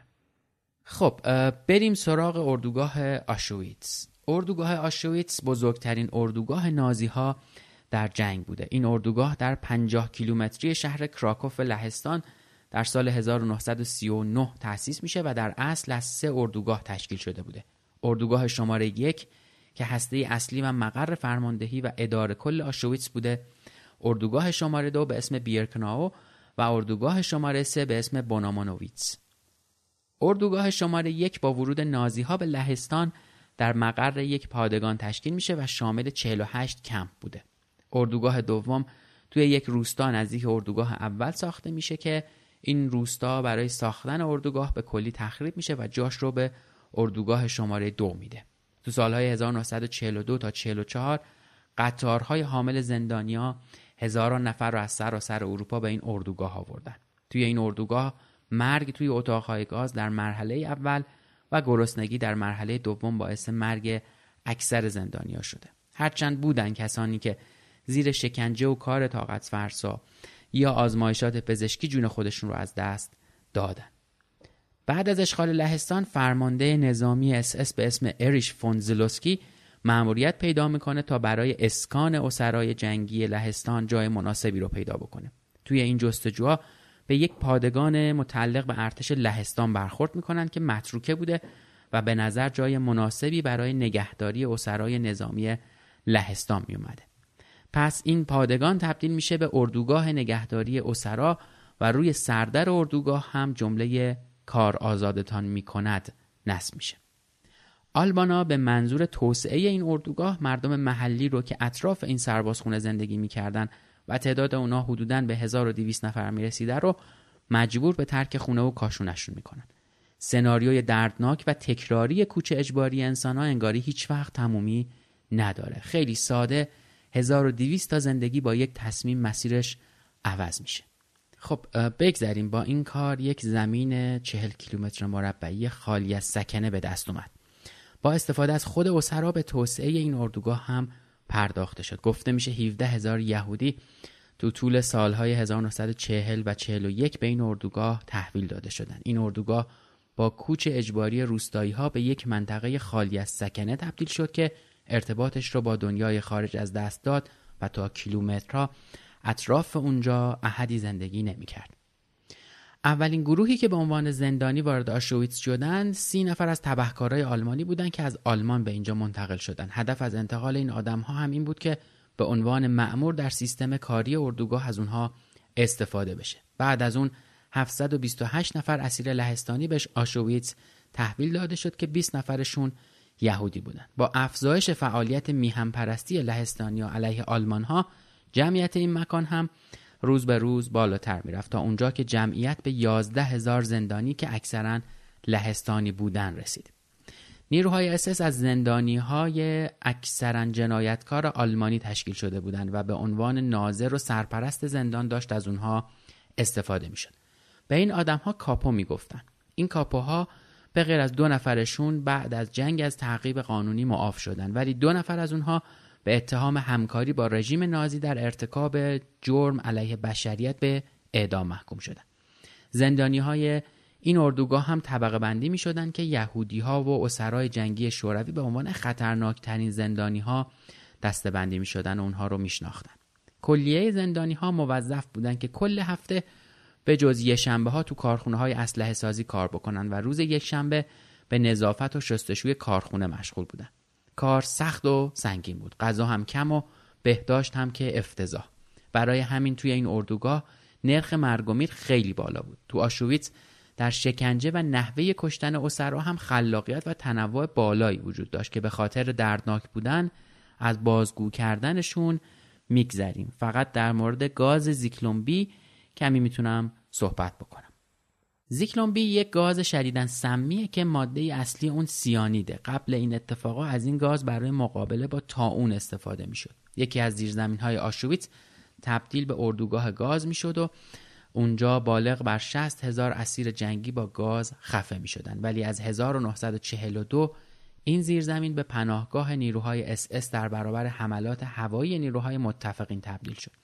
خب بریم سراغ اردوگاه آشویتس. اردوگاه آشویتس بزرگترین اردوگاه نازی ها در جنگ بوده. این اردوگاه در 50 کیلومتری شهر کراکوف لهستان در سال 1939 تأسیس میشه و در اصل از سه اردوگاه تشکیل شده بوده. اردوگاه شماره یک که هسته اصلی و مقر فرماندهی و اداره کل آشویتس بوده اردوگاه شماره دو به اسم بیرکناو و اردوگاه شماره سه به اسم بونامونوویتس اردوگاه شماره یک با ورود نازی ها به لهستان در مقر یک پادگان تشکیل میشه و شامل 48 کمپ بوده. اردوگاه دوم توی یک روستا نزدیک اردوگاه اول ساخته میشه که این روستا برای ساختن اردوگاه به کلی تخریب میشه و جاش رو به اردوگاه شماره دو میده. تو سالهای 1942 تا 44 قطارهای حامل زندانیا هزاران نفر رو از سراسر اروپا به این اردوگاه آوردن. توی این اردوگاه مرگ توی اتاقهای گاز در مرحله اول و گرسنگی در مرحله دوم باعث مرگ اکثر زندانیا شده. هرچند بودن کسانی که زیر شکنجه و کار طاقت فرسا یا آزمایشات پزشکی جون خودشون رو از دست دادن. بعد از اشغال لهستان فرمانده نظامی اس اس به اسم اریش فون زلوسکی مأموریت پیدا می‌کنه تا برای اسکان اسرای جنگی لهستان جای مناسبی رو پیدا بکنه توی این جستجوها به یک پادگان متعلق به ارتش لهستان برخورد می‌کنند که متروکه بوده و به نظر جای مناسبی برای نگهداری اسرای نظامی لهستان می اومده. پس این پادگان تبدیل میشه به اردوگاه نگهداری اسرا و روی سردر اردوگاه هم جمله کار آزادتان می‌کند نصب میشه آلبانا به منظور توسعه این اردوگاه مردم محلی رو که اطراف این سربازخونه زندگی می‌کردن و تعداد اونا حدوداً به 1200 نفر می‌رسیده رو مجبور به ترک خونه و کاشونشون می‌کنن. سناریوی دردناک و تکراری کوچه اجباری انسان ها انگاری هیچ وقت تمومی نداره. خیلی ساده 1200 تا زندگی با یک تصمیم مسیرش عوض میشه. خب بگذریم با این کار. یک زمین 40 کیلومتر مربعی خالی از سکنه به دست اومد. با استفاده از خود اسرا به توسعه این اردوگاه هم پرداخته شد گفته میشه 17 هزار یهودی تو طول سالهای 1940 و 41 به این اردوگاه تحویل داده شدند این اردوگاه با کوچ اجباری روستایی ها به یک منطقه خالی از سکنه تبدیل شد که ارتباطش رو با دنیای خارج از دست داد و تا کیلومترها اطراف اونجا احدی زندگی نمی‌کرد. اولین گروهی که به عنوان زندانی وارد آشویتس شدند سی نفر از تبهکارای آلمانی بودند که از آلمان به اینجا منتقل شدند هدف از انتقال این آدم ها هم این بود که به عنوان معمور در سیستم کاری اردوگاه از اونها استفاده بشه. بعد از اون 728 نفر اسیر لهستانی بهش آشویتس تحویل داده شد که 20 نفرشون یهودی بودن. با افزایش فعالیت میهم پرستی لهستانی علیه آلمان ها جمعیت این مکان هم روز به روز بالاتر می‌رفت تا اونجا که جمعیت به 11 هزار زندانی که اکثرا لهستانی بودن رسید نیروهای اسس از زندانی های اکثرا جنایتکار آلمانی تشکیل شده بودند و به عنوان ناظر و سرپرست زندان داشت از اونها استفاده می‌شد. به این آدم ها کاپو می‌گفتن. این کاپوها به غیر از دو نفرشون بعد از جنگ از تعقیب قانونی معاف شدن ولی دو نفر از اونها به اتهام همکاری با رژیم نازی در ارتکاب جرم علیه بشریت به اعدام محکوم شدند. زندانی های این اردوگاه هم طبقه بندی می شدن که یهودی ها و اسرای جنگی شوروی به عنوان خطرناکترین زندانی ها دسته بندی می شدن و اونها رو می شناختن. کلیه زندانی ها موظف بودن که کل هفته به جز یک شنبه ها تو کارخونه های اسلحه سازی کار بکنن و روز یک شنبه به نظافت و شستشوی کارخونه مشغول بودن. کار سخت و سنگین بود. غذا هم کم و بهداشت هم که افتضاح. برای همین توی این اردوگاه نرخ مرگ و میر خیلی بالا بود. تو آشویتس در شکنجه و نحوه کشتن اسرا هم خلاقیت و تنوع بالایی وجود داشت که به خاطر دردناک بودن از بازگو کردنشون میگذریم فقط در مورد گاز زیکلومبی کمی می‌تونم صحبت بکنم زیکلومبی یک گاز شدیدن سمیه که ماده اصلی اون سیانیده قبل این اتفاقا از این گاز برای مقابله با تاون استفاده می‌شد یکی از زیرزمین های آشویتس تبدیل به اردوگاه گاز می‌شد و اونجا بالغ بر 60 هزار اسیر جنگی با گاز خفه می شدن. ولی از 1942 این زیرزمین به پناهگاه نیروهای اس اس در برابر حملات هوایی نیروهای متفقین تبدیل شد.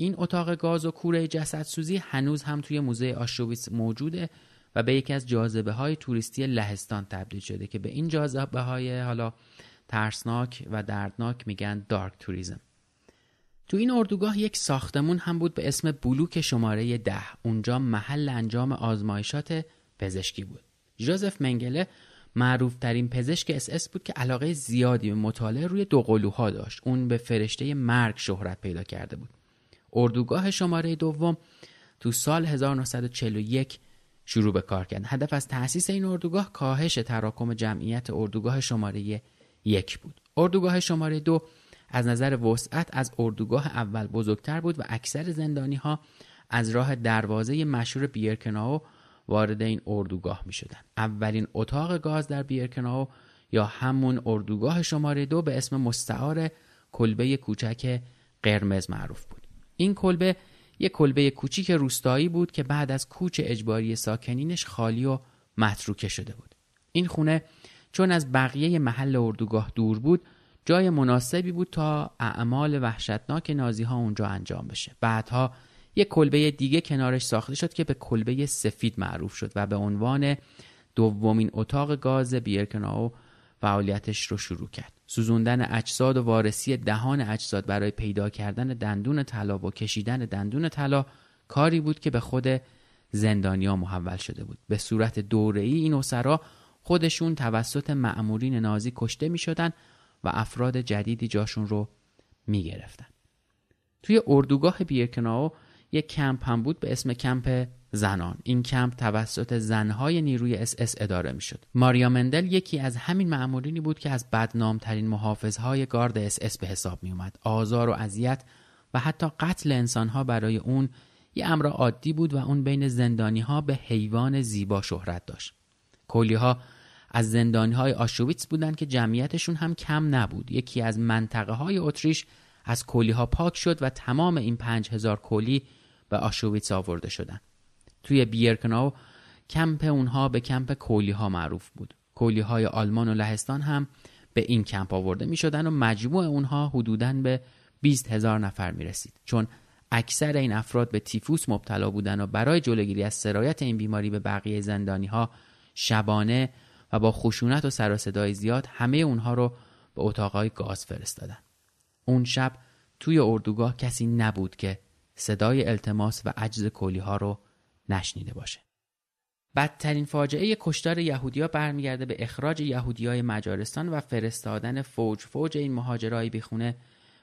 این اتاق گاز و کوره جسدسوزی هنوز هم توی موزه آشویتس موجوده و به یکی از جاذبه های توریستی لهستان تبدیل شده که به این جاذبه های حالا ترسناک و دردناک میگن dark tourism تو این اردوگاه یک ساختمون هم بود به اسم بلوک شماره ده. اونجا محل انجام آزمایشات پزشکی بود. جوزف منگله معروف ترین پزشک اس اس بود که علاقه زیادی به مطالعه روی دو قلوها داشت. اون به فرشته مرگ شهرت پیدا کرده بود. اردوگاه شماره دوم تو سال 1941 شروع به کار کرد هدف از تأسیس این اردوگاه کاهش تراکم جمعیت اردوگاه شماره یک بود اردوگاه شماره دو از نظر وسعت از اردوگاه اول بزرگتر بود و اکثر زندانی ها از راه دروازه مشهور بیرکناو وارد این اردوگاه می شدن. اولین اتاق گاز در بیرکناو یا همون اردوگاه شماره دو به اسم مستعار کلبه کوچک قرمز معروف بود. این کلبه یک کلبه کوچیک روستایی بود که بعد از کوچ اجباری ساکنینش خالی و متروکه شده بود. این خونه چون از بقیه محل اردوگاه دور بود جای مناسبی بود تا اعمال وحشتناک نازی ها اونجا انجام بشه بعدها یک کلبه دیگه کنارش ساخته شد که به کلبه سفید معروف شد و به عنوان دومین اتاق گاز بیرکناو فعالیتش رو شروع کرد. سوزوندن اجساد و وارسی دهان اجساد برای پیدا کردن دندون طلا و کشیدن دندون طلا کاری بود که به خود زندانیا محول شده بود. به صورت دوره‌ای این اسرا خودشون توسط مأمورین نازی کشته می شدن و افراد جدیدی جاشون رو می‌گرفتن. توی اردوگاه بیرکناو یک کمپ هم بود به اسم کمپ زنان. این کمپ توسط زنهای نیروی اس اس اداره می‌شد. ماریا مندل یکی از همین مأمورینی بود که از بدنامترین محافظهای گارد اس اس به حساب می اومد آزار و اذیت و حتی قتل انسانها برای اون یه امر عادی بود و اون بین زندانی ها به حیوان زیبا شهرت داشت. کلی ها از زندانی های آشویتس بودند که جمعیتشون هم کم نبود. یکی از منطقه های اتریش از کلی ها پاک شد و تمام این پنج هزار کلی به آشویتس آورده شدند. توی بیرکناو کمپ اونها به کمپ کولی ها معروف بود کولی های آلمان و لهستان هم به این کمپ آورده می شدن و مجموع اونها حدوداً به 20 هزار نفر می رسید چون اکثر این افراد به تیفوس مبتلا بودن و برای جلوگیری از سرایت این بیماری به بقیه زندانی ها شبانه و با خشونت و سر صدای زیاد همه اونها رو به اتاقای گاز فرستادن. اون شب توی اردوگاه کسی نبود که صدای التماس و عجز کلی ها رو نشنیده باشه. بدترین فاجعه کشتار یهودیا برمیگرده به اخراج یهودیای مجارستان و فرستادن فوج فوج این مهاجرای بیخونه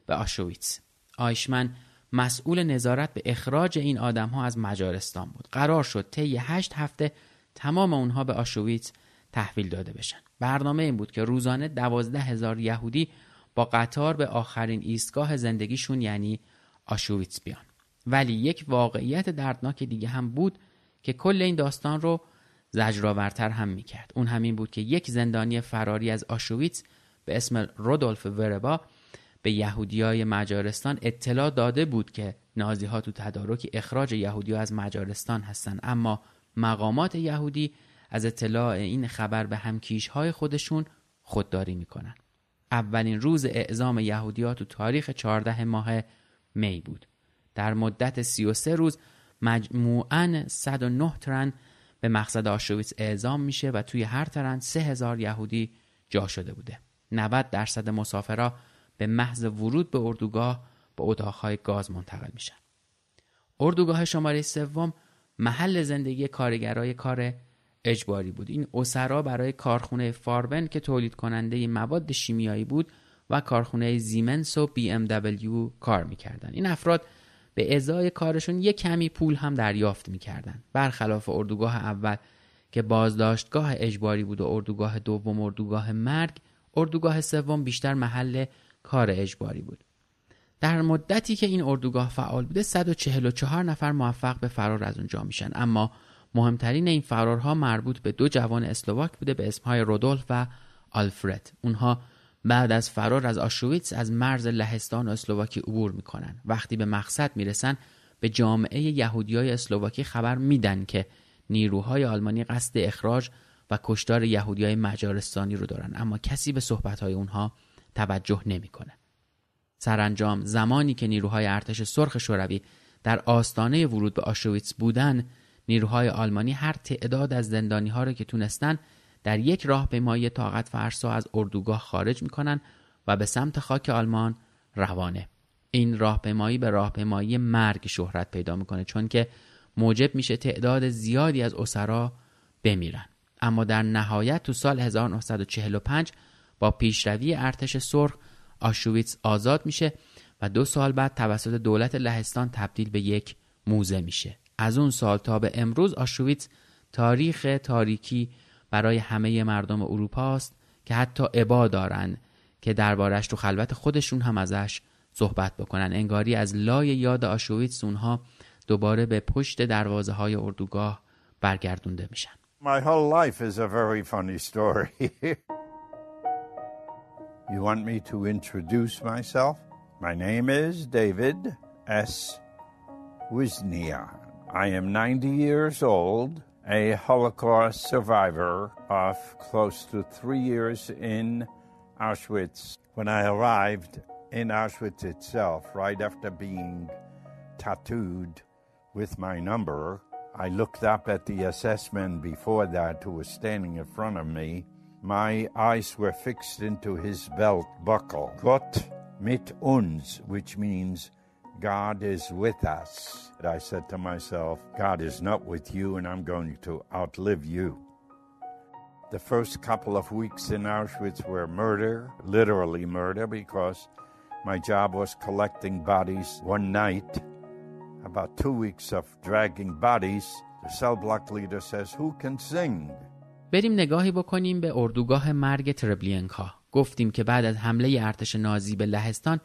به آشویتس. آیشمن مسئول نظارت به اخراج این آدم ها از مجارستان بود. قرار شد طی هشت هفته تمام اونها به آشویتس تحویل داده بشن. برنامه این بود که روزانه دوازده هزار یهودی با قطار به آخرین ایستگاه زندگیشون یعنی آشویتس بیان. ولی یک واقعیت دردناک دیگه هم بود که کل این داستان رو زجرآورتر هم می‌کرد. اون همین بود که یک زندانی فراری از آشویتس به اسم رودولف وربا به یهودیای مجارستان اطلاع داده بود که نازی ها تو تدارک اخراج یهودی از مجارستان هستند اما مقامات یهودی از اطلاع این خبر به همکیش های خودشون خودداری می‌کنن. اولین روز اعزام یهودی تو تاریخ 14 ماه می بود. در مدت 33 روز مجموعاً 109 ترن به مقصد آشویتس اعزام میشه و توی هر ترن 3000 یهودی جا شده بوده. 90 درصد مسافرها به محض ورود به اردوگاه به اتاقهای گاز منتقل میشن. اردوگاه شماره سوم محل زندگی کارگرای کار اجباری بود. این اسرا برای کارخونه فاربن که تولید کننده مواد شیمیایی بود و کارخونه زیمنس و بی ام دبلیو کار می‌کردن. این افراد به ازای کارشون یک کمی پول هم دریافت می‌کردن. برخلاف اردوگاه اول که بازداشتگاه اجباری بود و اردوگاه دوم اردوگاه مرگ اردوگاه سوم بیشتر محل کار اجباری بود. در مدتی که این اردوگاه فعال بوده 144 نفر موفق به فرار از اونجا میشن. اما مهمترین این فرارها مربوط به دو جوان اسلواک بوده به اسمهای رودولف و آلفرد. اونها بعد از فرار از آشویتس از مرز لهستان و اسلواکی عبور می‌کنن وقتی به مقصد می‌رسن به جامعه یهودی های اسلواکی خبر میدن که نیروهای آلمانی قصد اخراج و کشتار یهودی های مجارستانی رو دارن اما کسی به صحبت های اونها توجه نمی‌کنه. سرانجام زمانی که نیروهای ارتش سرخ شوروی در آستانه ورود به آشویتس بودن نیروهای آلمانی هر تعداد از زندانی ها را که تونستن در یک راهپیمایی طاقت فرسا از اردوگاه خارج می‌کنن و به سمت خاک آلمان روانه. این راهپیمایی به راهپیمایی مرگ شهرت پیدا می‌کنه چون که موجب میشه تعداد زیادی از اسرا بمیرن. اما در نهایت تو سال 1945 با پیشروی ارتش سرخ آشویتس آزاد میشه و دو سال بعد توسط دولت لهستان تبدیل به یک موزه میشه. از اون سال تا به امروز آشویتس تاریخ تاریکی برای همه مردم اروپا است که حتی عبا دارن که دربارش تو خلوت خودشون هم ازش صحبت بکنن انگاری از لای یاد آشویتس اونها دوباره به پشت دروازه های اردوگاه برگردونده میشن My whole life is a very funny story. you want me to introduce myself? My name is David S. Wisnia. I am 90 years old, a Holocaust survivor of close to three years in Auschwitz. When I arrived in Auschwitz itself, right after being tattooed with my number, I looked up at the assessment before that who was standing in front of me. My eyes were fixed into his belt buckle. Gott mit uns, which means God is with us. And I said to myself, God is not with you, and I'm going to outlive you. The first couple of weeks in Auschwitz were murder, literally murder, because my job was collecting bodies one night. About two weeks of dragging bodies, the cell block leader says, Who can sing? بریم نگاهی بکنیم به اردوگاه مرگ تربلینکا گفتیم که بعد از حمله ارتش نازی به لهستان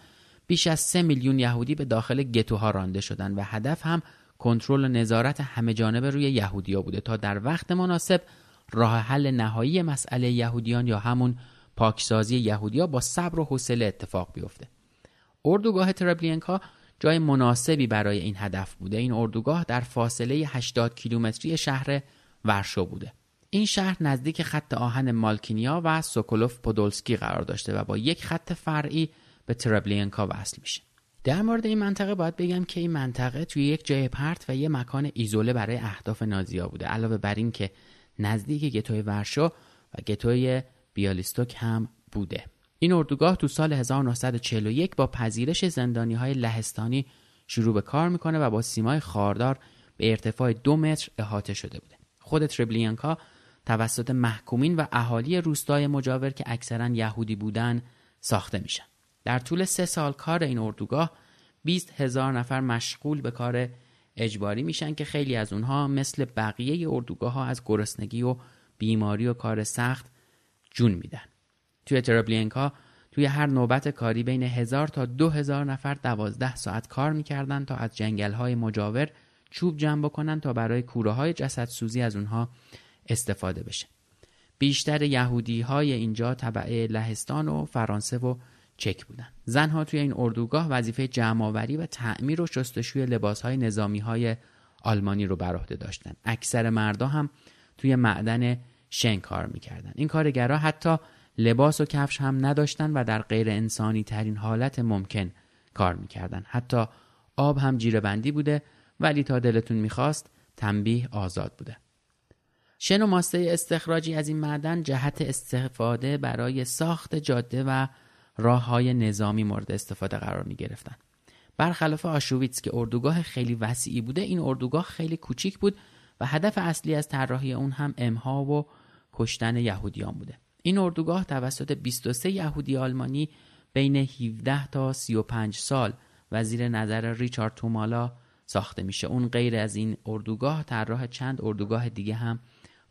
بیش از سه میلیون یهودی به داخل گتوها رانده شدند و هدف هم کنترل و نظارت همه جانبه روی یهودیا بوده تا در وقت مناسب راه حل نهایی مسئله یهودیان یا همون پاکسازی یهودیا با صبر و حوصله اتفاق بیفته. اردوگاه تربلینکا جای مناسبی برای این هدف بوده. این اردوگاه در فاصله 80 کیلومتری شهر ورشو بوده. این شهر نزدیک خط آهن مالکینیا و سوکولوف پودولسکی قرار داشته و با یک خط فرعی به تربلینکا وصل میشه. در مورد این منطقه باید بگم که این منطقه توی یک جای پرت و یه مکان ایزوله برای اهداف نازیا بوده. علاوه بر این که نزدیک گتوی ورشو و گتوی بیالیستوک هم بوده. این اردوگاه تو سال 1941 با پذیرش زندانی های لهستانی شروع به کار می‌کنه و با سیمای خاردار به ارتفاع دو متر احاطه شده بوده. خود تربلینکا توسط محکومین و اهالی روستای مجاور که اکثرا یهودی بودن ساخته میشن. در طول سه سال کار این اردوگاه 20 هزار نفر مشغول به کار اجباری میشن که خیلی از اونها مثل بقیه اردوگاه ها از گرسنگی و بیماری و کار سخت جون میدن. توی ترابلینکا توی هر نوبت کاری بین هزار تا دو هزار نفر دوازده ساعت کار می‌کردن تا از جنگل های مجاور چوب جمع بکنن تا برای کوره های جسد سوزی از اونها استفاده بشه. بیشتر یهودی های اینجا طبعه لهستان و فرانسه و چک بودن. زنها توی این اردوگاه وظیفه جمعآوری و تعمیر و شستشوی لباس های نظامی های آلمانی رو بر عهده داشتن. اکثر مردا هم توی معدن شن کار می‌کردن. این کارگرها حتی لباس و کفش هم نداشتن و در غیر انسانی ترین حالت ممکن کار می‌کردن. حتی آب هم جیره بندی بوده ولی تا دلتون می‌خواست تنبیه آزاد بوده. شن و ماسته استخراجی از این معدن جهت استفاده برای ساخت جاده و راه های نظامی مورد استفاده قرار می گرفتن. برخلاف آشویتس که اردوگاه خیلی وسیعی بوده این اردوگاه خیلی کوچیک بود و هدف اصلی از طراحی اون هم امها و کشتن یهودیان بوده. این اردوگاه توسط 23 یهودی آلمانی بین 17 تا 35 سال و زیر نظر ریچارد تومالا ساخته میشه. اون غیر از این اردوگاه طراح چند اردوگاه دیگه هم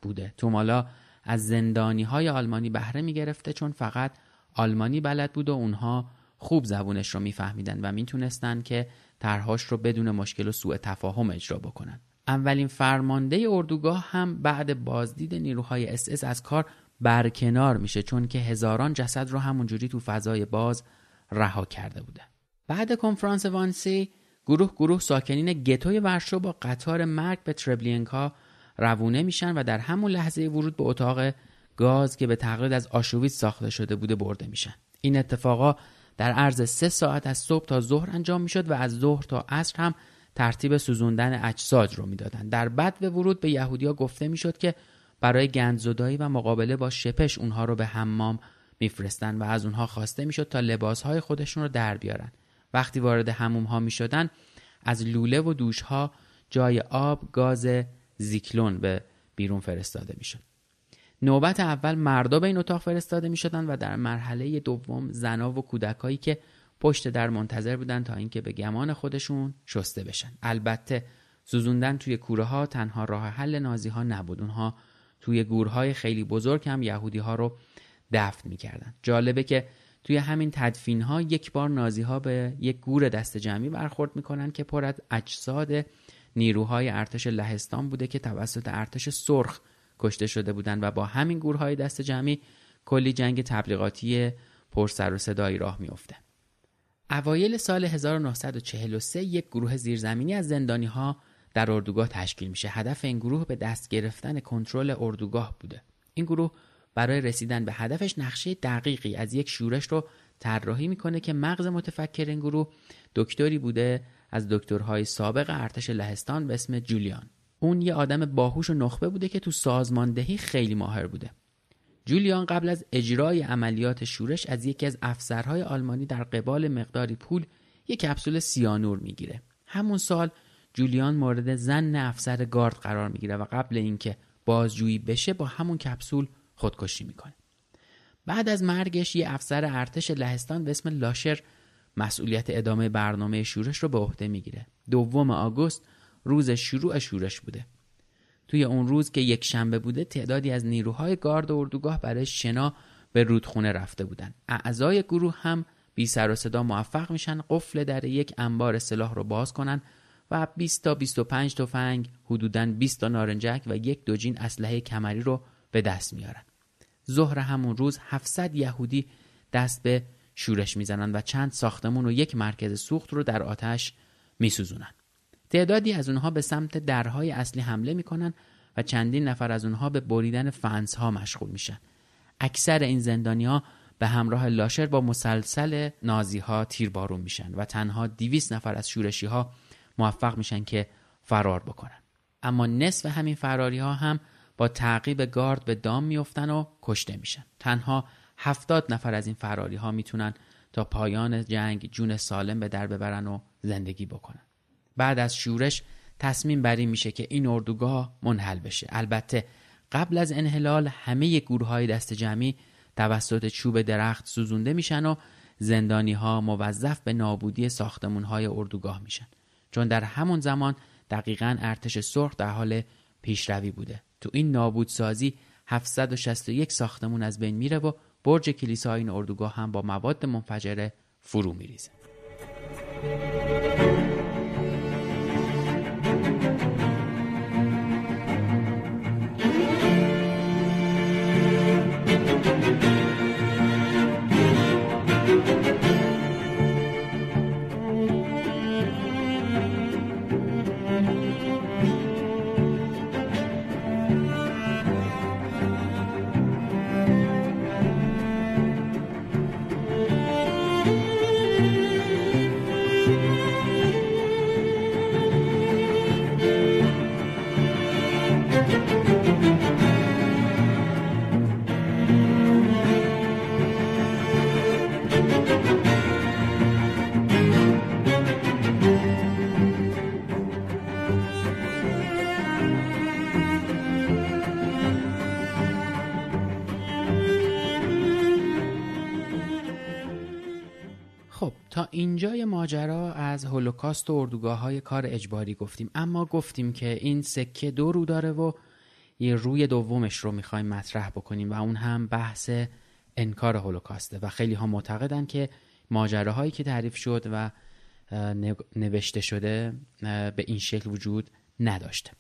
بوده. تومالا از زندانی های آلمانی بهره می‌گرفته چون فقط آلمانی بلد بود و اونها خوب زبونش رو میفهمیدن و می‌تونستن که طرحهاش رو بدون مشکل و سوء تفاهم اجرا بکنن. اولین فرمانده اردوگاه هم بعد بازدید نیروهای اس از کار برکنار میشه چون که هزاران جسد رو همونجوری تو فضای باز رها کرده بوده. بعد کنفرانس وانسی گروه گروه ساکنین گتوی ورشو با قطار مرگ به تربلینکا روونه میشن و در همون لحظه ورود به اتاق گاز که به تقلید از آشویت ساخته شده بوده برده میشن. این اتفاقا در عرض سه ساعت از صبح تا ظهر انجام می‌شد و از ظهر تا عصر هم ترتیب سوزوندن اجساد رو می‌دادن. در بد به ورود به یهودیا گفته می‌شد که برای گندزدایی و مقابله با شپش اونها رو به حمام میفرستن و از اونها خواسته می‌شد تا لباسهای خودشون رو در بیارن. وقتی وارد حموم ها می‌شدن از لوله و دوش ها جای آب گاز زیکلون به بیرون فرستاده می‌شد. نوبت اول مردا به این اتاق فرستاده می‌شدن و در مرحله دوم زنا و کودکایی که پشت در منتظر بودن تا اینکه به گمان خودشون شسته بشن. البته سوزوندن توی کوره ها تنها راه حل نازی ها نبود. اونها توی گورهای خیلی بزرگ هم یهودی ها رو دفن می‌کردن. جالبه که توی همین تدفین ها یک بار نازی ها به یک گور دست جمعی برخورد می‌کنن که پر از اجساد نیروهای ارتش لهستان بوده که توسط ارتش سرخ کشته شده بودند و با همین گورهای دست جمعی کلی جنگ تبلیغاتی پر سر و صدایی راه میافته. اوایل سال 1943 یک گروه زیرزمینی از زندانی ها در اردوگاه تشکیل میشه. هدف این گروه به دست گرفتن کنترل اردوگاه بوده. این گروه برای رسیدن به هدفش نقشه دقیقی از یک شورش رو طراحی می‌کنه که مغز متفکر این گروه دکتری بوده از دکترهای سابق ارتش لهستان به اسم جولیان اون یه آدم باهوش و نخبه بوده که تو سازماندهی خیلی ماهر بوده. جولیان قبل از اجرای عملیات شورش از یکی از افسرهای آلمانی در قبال مقداری پول یک کپسول سیانور می‌گیره. همون سال جولیان مورد زن افسر گارد قرار می‌گیره و قبل اینکه بازجویی بشه با همون کپسول خودکشی می‌کنه. بعد از مرگش یه افسر ارتش لهستان به اسم لاشر مسئولیت ادامه برنامه شورش رو به عهده می‌گیره. دوم آگوست روز شروع شورش بوده. توی اون روز که یک شنبه بوده تعدادی از نیروهای گارد و اردوگاه برای شنا به رودخونه رفته بودن. اعضای گروه هم بی سر و صدا موفق میشن قفل در یک انبار سلاح رو باز کنن و 20 تا 25 تفنگ حدوداً 20 تا نارنجک و یک دوجین اسلحه کمری رو به دست میارن. ظهر همون روز 700 یهودی دست به شورش می‌زنن و چند ساختمون و یک مرکز سوخت رو در آتش میسوزونن. تعدادی از اونها به سمت درهای اصلی حمله می‌کنن و چندین نفر از اونها به بریدن فنس ها مشغول میشن. اکثر این زندانی ها به همراه لاشر با مسلسل نازی ها تیربارون میشن و تنها دیویس نفر از شورشی ها موفق میشن که فرار بکنن. اما نصف همین فراری ها هم با تعقیب گارد به دام میفتن و کشته میشن. تنها هفتاد نفر از این فراری ها می‌تونن تا پایان جنگ جون سالم به در ببرن و زندگی بکنن. بعد از شورش تصمیم بر این میشه که این اردوگاه منحل بشه. البته قبل از انحلال همه گروه های دست جمعی توسط چوب درخت سوزونده میشن و زندانی ها موظف به نابودی ساختمون های اردوگاه میشن. چون در همون زمان دقیقا ارتش سرخ در حال پیشروی بوده. تو این نابودسازی 761 ساختمون از بین میره و برج کلیسای این اردوگاه هم با مواد منفجره فرو میریزه. اینجای ماجرا از هولوکاست و اردوگاه های کار اجباری گفتیم. اما گفتیم که این سکه دو رو داره و یه روی دومش رو می‌خوایم مطرح بکنیم و اون هم بحث انکار هولوکاسته. و خیلی ها معتقدن که ماجراهایی که تعریف شد و نوشته شده به این شکل وجود نداشته.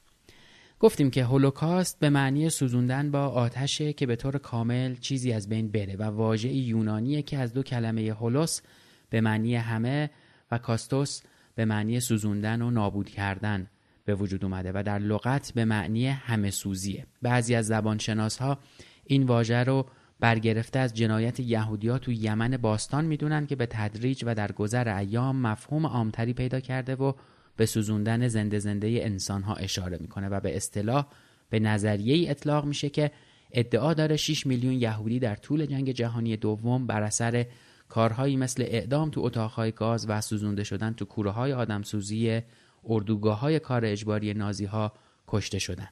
گفتیم که هولوکاست به معنی سوزوندن با آتشه که به طور کامل چیزی از بین بره و واژه یونانیه که از دو کلمه هولوس به معنی همه و کاستوس به معنی سوزوندن و نابود کردن به وجود اومده و در لغت به معنی همه سوزیه. بعضی از زبانشناس ها این واژه رو برگرفته از جنایت یهودیا تو یمن باستان می‌دونن که به تدریج و در گذر ایام مفهوم عامتری پیدا کرده و به سوزوندن زنده زنده انسان ها اشاره می‌کنه و به اصطلاح به نظریه ای اطلاق میشه که ادعا داره 6 میلیون یهودی در طول جنگ جهانی دوم بر اثر کارهایی مثل اعدام تو اتاقهای گاز و سوزونده شدن تو کوره های آدمسوزی اردوگاه های کار اجباری نازی ها کشته شدن.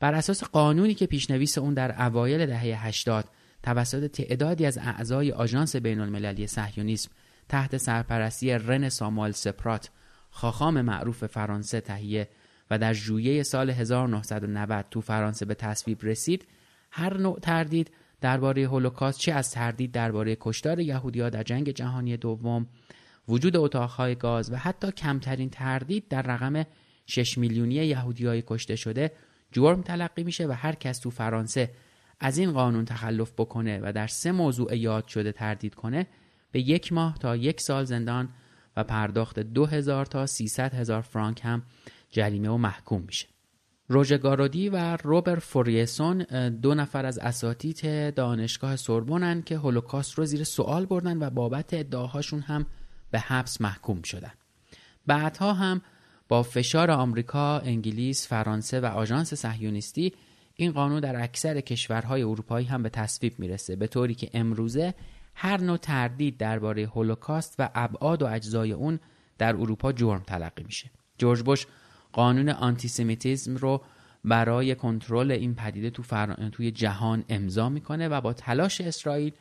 بر اساس قانونی که پیشنویس اون در اوایل دهه 80 توسط تعدادی از اعضای آژانس بین المللی صهیونیسم تحت سرپرستی رن ساموئل سپرات خاخام معروف فرانسه تهیه و در ژوئیه سال 1990 تو فرانسه به تصویب رسید هر نوع تردید درباره هولوکاست چه از تردید درباره کشتار یهودیها در جنگ جهانی دوم وجود اتاقهای گاز و حتی کمترین تردید در رقم 6 میلیونی یهودیهای کشته شده جرم تلقی میشه و هر کس تو فرانسه از این قانون تخلف بکنه و در سه موضوع یاد شده تردید کنه به یک ماه تا یک سال زندان و پرداخت دو هزار تا 300 هزار فرانک هم جریمه و محکوم میشه. روژه گارودی و روبر فوریسون دو نفر از اساتید دانشگاه سوربونن که هولوکاست رو زیر سوال بردن و بابت ادعاهاشون هم به حبس محکوم شدن. بعدها هم با فشار آمریکا، انگلیس، فرانسه و آژانس صهیونیستی این قانون در اکثر کشورهای اروپایی هم به تصویب می‌رسه به طوری که امروزه هر نوع تردید درباره هولوکاست و ابعاد و اجزای اون در اروپا جرم تلقی میشه. جورج بوش قانون آنتیسمیتیزم رو برای کنترل این پدیده تو توی جهان امضا می‌کنه و با تلاش اسرائیل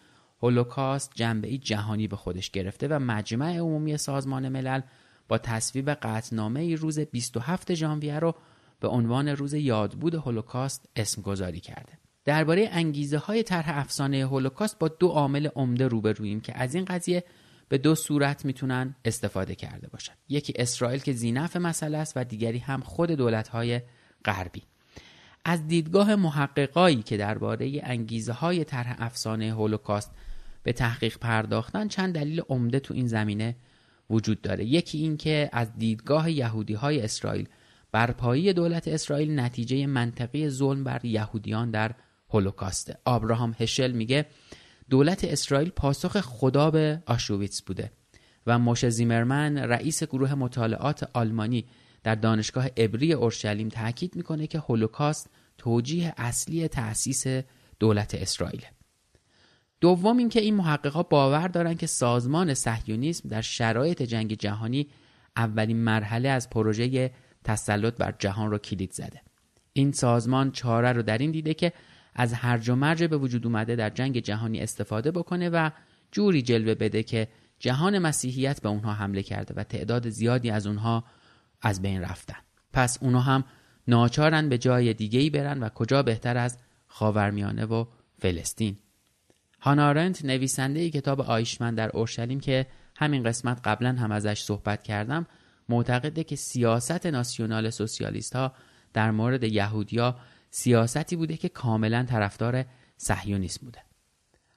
هولوکاست جنبه جهانی به خودش گرفته و مجمع عمومی سازمان ملل با تصویب قطنامه روز 27 ژانویه رو به عنوان روز یادبود هولوکاست اسم گذاری کرده. درباره انگیزه های طرح افسانه هولوکاست با دو عامل عمده روبرویم که از این قضیه به دو صورت می‌تونن استفاده کرده باشن. یکی اسرائیل که زینف مسئله است و دیگری هم خود دولت‌های غربی. از دیدگاه محققایی که درباره انگیزه های طرح افسانه هولوکاست به تحقیق پرداختن چند دلیل عمده تو این زمینه وجود داره یکی این که از دیدگاه یهودی های اسرائیل برپایی دولت اسرائیل نتیجه منطقی ظلم بر یهودیان در هولوکاسته آبراهام هشل میگه دولت اسرائیل پاسخ خدا به آشویتس بوده و موش زیمرمن رئیس گروه مطالعات آلمانی در دانشگاه عبری اورشلیم تاکید می‌کنه که هولوکاست توجیه اصلی تأسیس دولت اسرائیل. دوم اینکه این محققا باور دارن که سازمان صهیونیسم در شرایط جنگ جهانی اولین مرحله از پروژه تسلط بر جهان رو کلید زده. این سازمان چاره رو در این دیده که از هرج و مرج به وجود اومده در جنگ جهانی استفاده بکنه و جوری جلوه بده که جهان مسیحیت به اونها حمله کرده و تعداد زیادی از اونها از بین رفتن. پس اونها هم ناچارن به جای دیگهی برن و کجا بهتر از خاورمیانه و فلسطین. هانارنت نویسنده کتاب آیشمن در اورشلیم که همین قسمت قبلا هم ازش صحبت کردم معتقده که سیاست ناسیونال سوسیالیست ها در مورد یهودیا سیاستی بوده که کاملا طرفدار صهیونیسم بوده.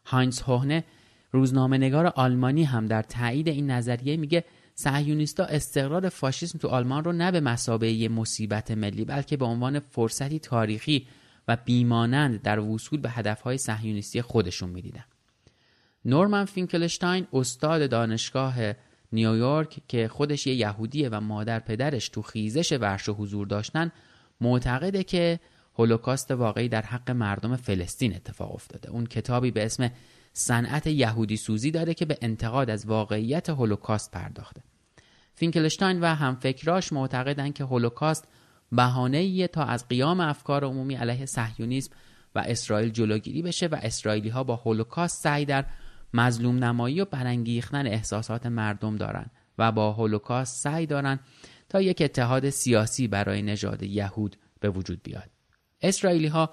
هاینز هوهنه روزنامه نگار آلمانی هم در تایید این نظریه میگه صهیونیستا استقرار فاشیسم تو آلمان رو نه به مسابقه مصیبت ملی بلکه به عنوان فرصتی تاریخی و بیمانند در وصول به هدفهای صهیونیستی خودشون می‌دیدن. نورمن فینکلشتاین استاد دانشگاه نیویورک که خودش یه یهودیه و مادر پدرش تو خیزش ورشو حضور داشتن معتقده که هولوکاست واقعی در حق مردم فلسطین اتفاق افتاده. اون کتابی به اسم صنعت یهودی سوزی داره که به انتقاد از واقعیت هولوکاست پرداخته. فینکلشتاین و همفکراش معتقدند که هولوکاست بهانه‌ایه تا از قیام افکار عمومی علیه صهیونیسم و اسرائیل جلوگیری بشه و اسرائیلی ها با هولوکاست سعی در مظلوم نمایی و برانگیختن احساسات مردم دارند و با هولوکاست سعی دارند تا یک اتحاد سیاسی برای نژاد یهود به وجود بیاد. اسرائیلی ها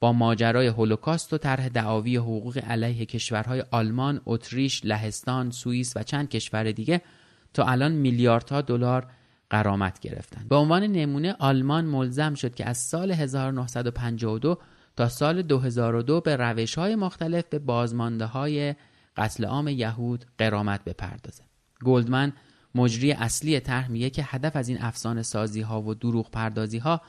با ماجرای هولوکاست و طرح دعاوی حقوق علیه کشورهای آلمان، اتریش، لهستان، سوئیس و چند کشور دیگه تا الان میلیاردها دلار قرامت گرفتن. به عنوان نمونه آلمان ملزم شد که از سال 1952 تا سال 2002 به روش های مختلف به بازمانده های قتل عام یهود قرامت بپردازه. گلدمن مجری اصلی طرح میگه که هدف از این افسانه سازی ها و دروغ پردازی ها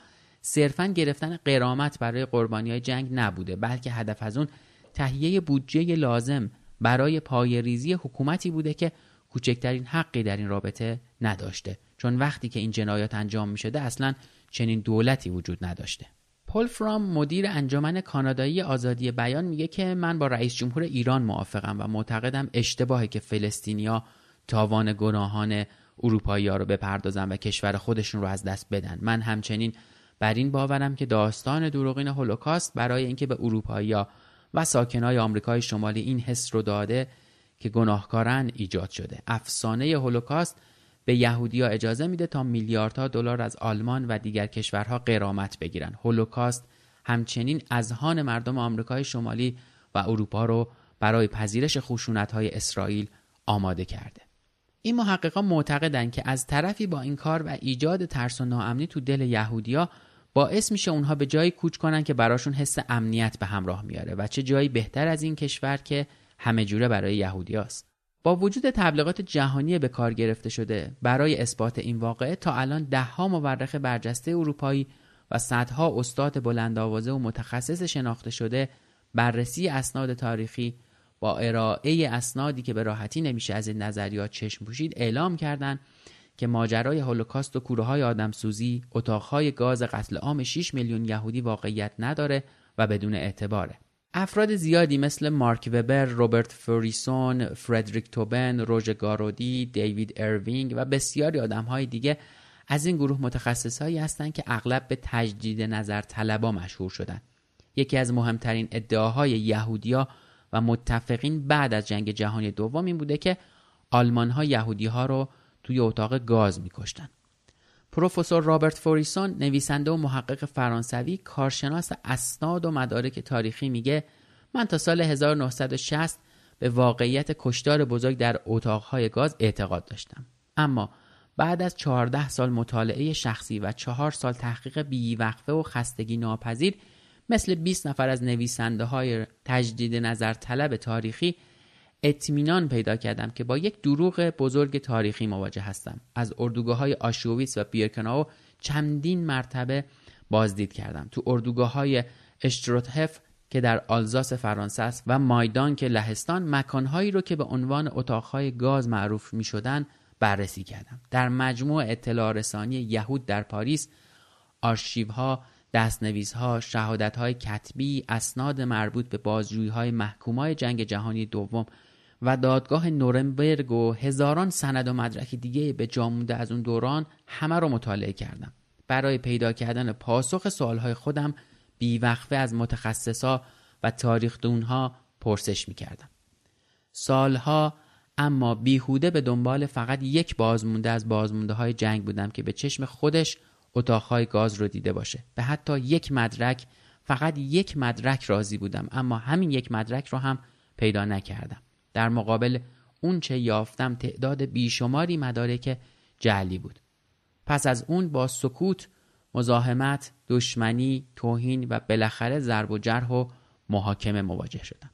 صرفا گرفتن قرامت برای قربانی های جنگ نبوده بلکه هدف از اون تهیه بودجه لازم برای پای ریزی حکومتی بوده که کوچکترین حقی در این رابطه نداشته. چون وقتی که این جنایات انجام می شده اصلا چنین دولتی وجود نداشته. پل فرام مدیر انجمن کانادایی آزادی بیان میگه که من با رئیس جمهور ایران موافقم و معتقدم اشتباهه که فلسطینیا تاوان گناهان اروپایی ها رو بپردازن و کشور خودشون رو از دست بدن. من همچنین بر این باورم که داستان دروغین هولوکاست برای اینکه به اروپایی و ساکنای آمریکای شمالی این حس رو داده که گناهکارن ایجاد شده. افسانه هولوکاست به یهودیا اجازه میده تا میلیاردها دلار از آلمان و دیگر کشورها قرامت بگیرن. هولوکاست همچنین اذهان مردم آمریکای شمالی و اروپا رو برای پذیرش های اسرائیل آماده کرده. این محققان معتقدند که از طرفی با این کار و ایجاد ترس و ناامنی تو دل یهودیا باعث میشه اونها به جایی کوچ کنن که براشون حس امنیت به همراه میاره و چه جایی بهتر از این کشور که همه جوره برای یهودیاست با وجود تبلیغات جهانی به کار گرفته شده برای اثبات این واقعه تا الان دهها مورخ برجسته اروپایی و صدها استاد بلند آوازه و متخصص شناخته شده بررسی اسناد تاریخی با ارائه اسنادی که به راحتی نمیشه از این نظریات چشم پوشید اعلام کردند که ماجرای هولوکاست و کوره های آدمسوزی اتاقهای گاز قتل عام 6 میلیون یهودی واقعیت نداره و بدون اعتباره افراد زیادی مثل مارک وبر، روبرت فوریسون، فردریک توبن، روژ گارودی، دیوید اروینگ و بسیاری آدمهای دیگه از این گروه متخصصهایی هستند که اغلب به تجدید نظر طلبا مشهور شدن. یکی از مهمترین ادعاهای یهودیا و متفقین بعد از جنگ جهانی دوم این بوده که آلمان ها یهودی ها رو توی اتاق گاز میکشتن. پروفسور رابرت فوریسون نویسنده و محقق فرانسوی کارشناس اسناد و مدارک تاریخی میگه من تا سال 1960 به واقعیت کشتار بزرگ در اتاقهای گاز اعتقاد داشتم اما بعد از 14 سال مطالعه شخصی و چهار سال تحقیق بیوقفه و خستگی ناپذیر مثل 20 نفر از نویسنده های تجدید نظر طلب تاریخی اطمینان پیدا کردم که با یک دروغ بزرگ تاریخی مواجه هستم. از اردوگاه های و بیرکناو چندین مرتبه بازدید کردم. تو اردوگاه های اشتروتهف که در آلزاس فرانسه است و مایدان که لهستان مکانهایی رو که به عنوان اتاقهای گاز معروف می شدن بررسی کردم. در مجموع اطلاع رسانی یهود در پاریس آرشیوها دستنویسها شهادتهای کتبی اسناد مربوط به بازجوییهای محکومای جنگ جهانی دوم و دادگاه نورنبرگ و هزاران سند و مدرک دیگه به جامونده از اون دوران همه رو مطالعه کردم. برای پیدا کردن پاسخ سوالهای خودم بیوقفه از متخصصا و تاریخ دونها پرسش می‌کردم. سالها اما بیهوده به دنبال فقط یک بازمونده از بازمونده های جنگ بودم که به چشم خودش اتاقهای گاز رو دیده باشه. به حتی یک مدرک فقط یک مدرک راضی بودم اما همین یک مدرک رو هم پیدا نکردم. در مقابل اون چه یافتم تعداد بیشماری مدارک جعلی بود. پس از اون با سکوت مزاحمت دشمنی توهین و بالاخره ضرب و جرح و محاکمه مواجه شدم.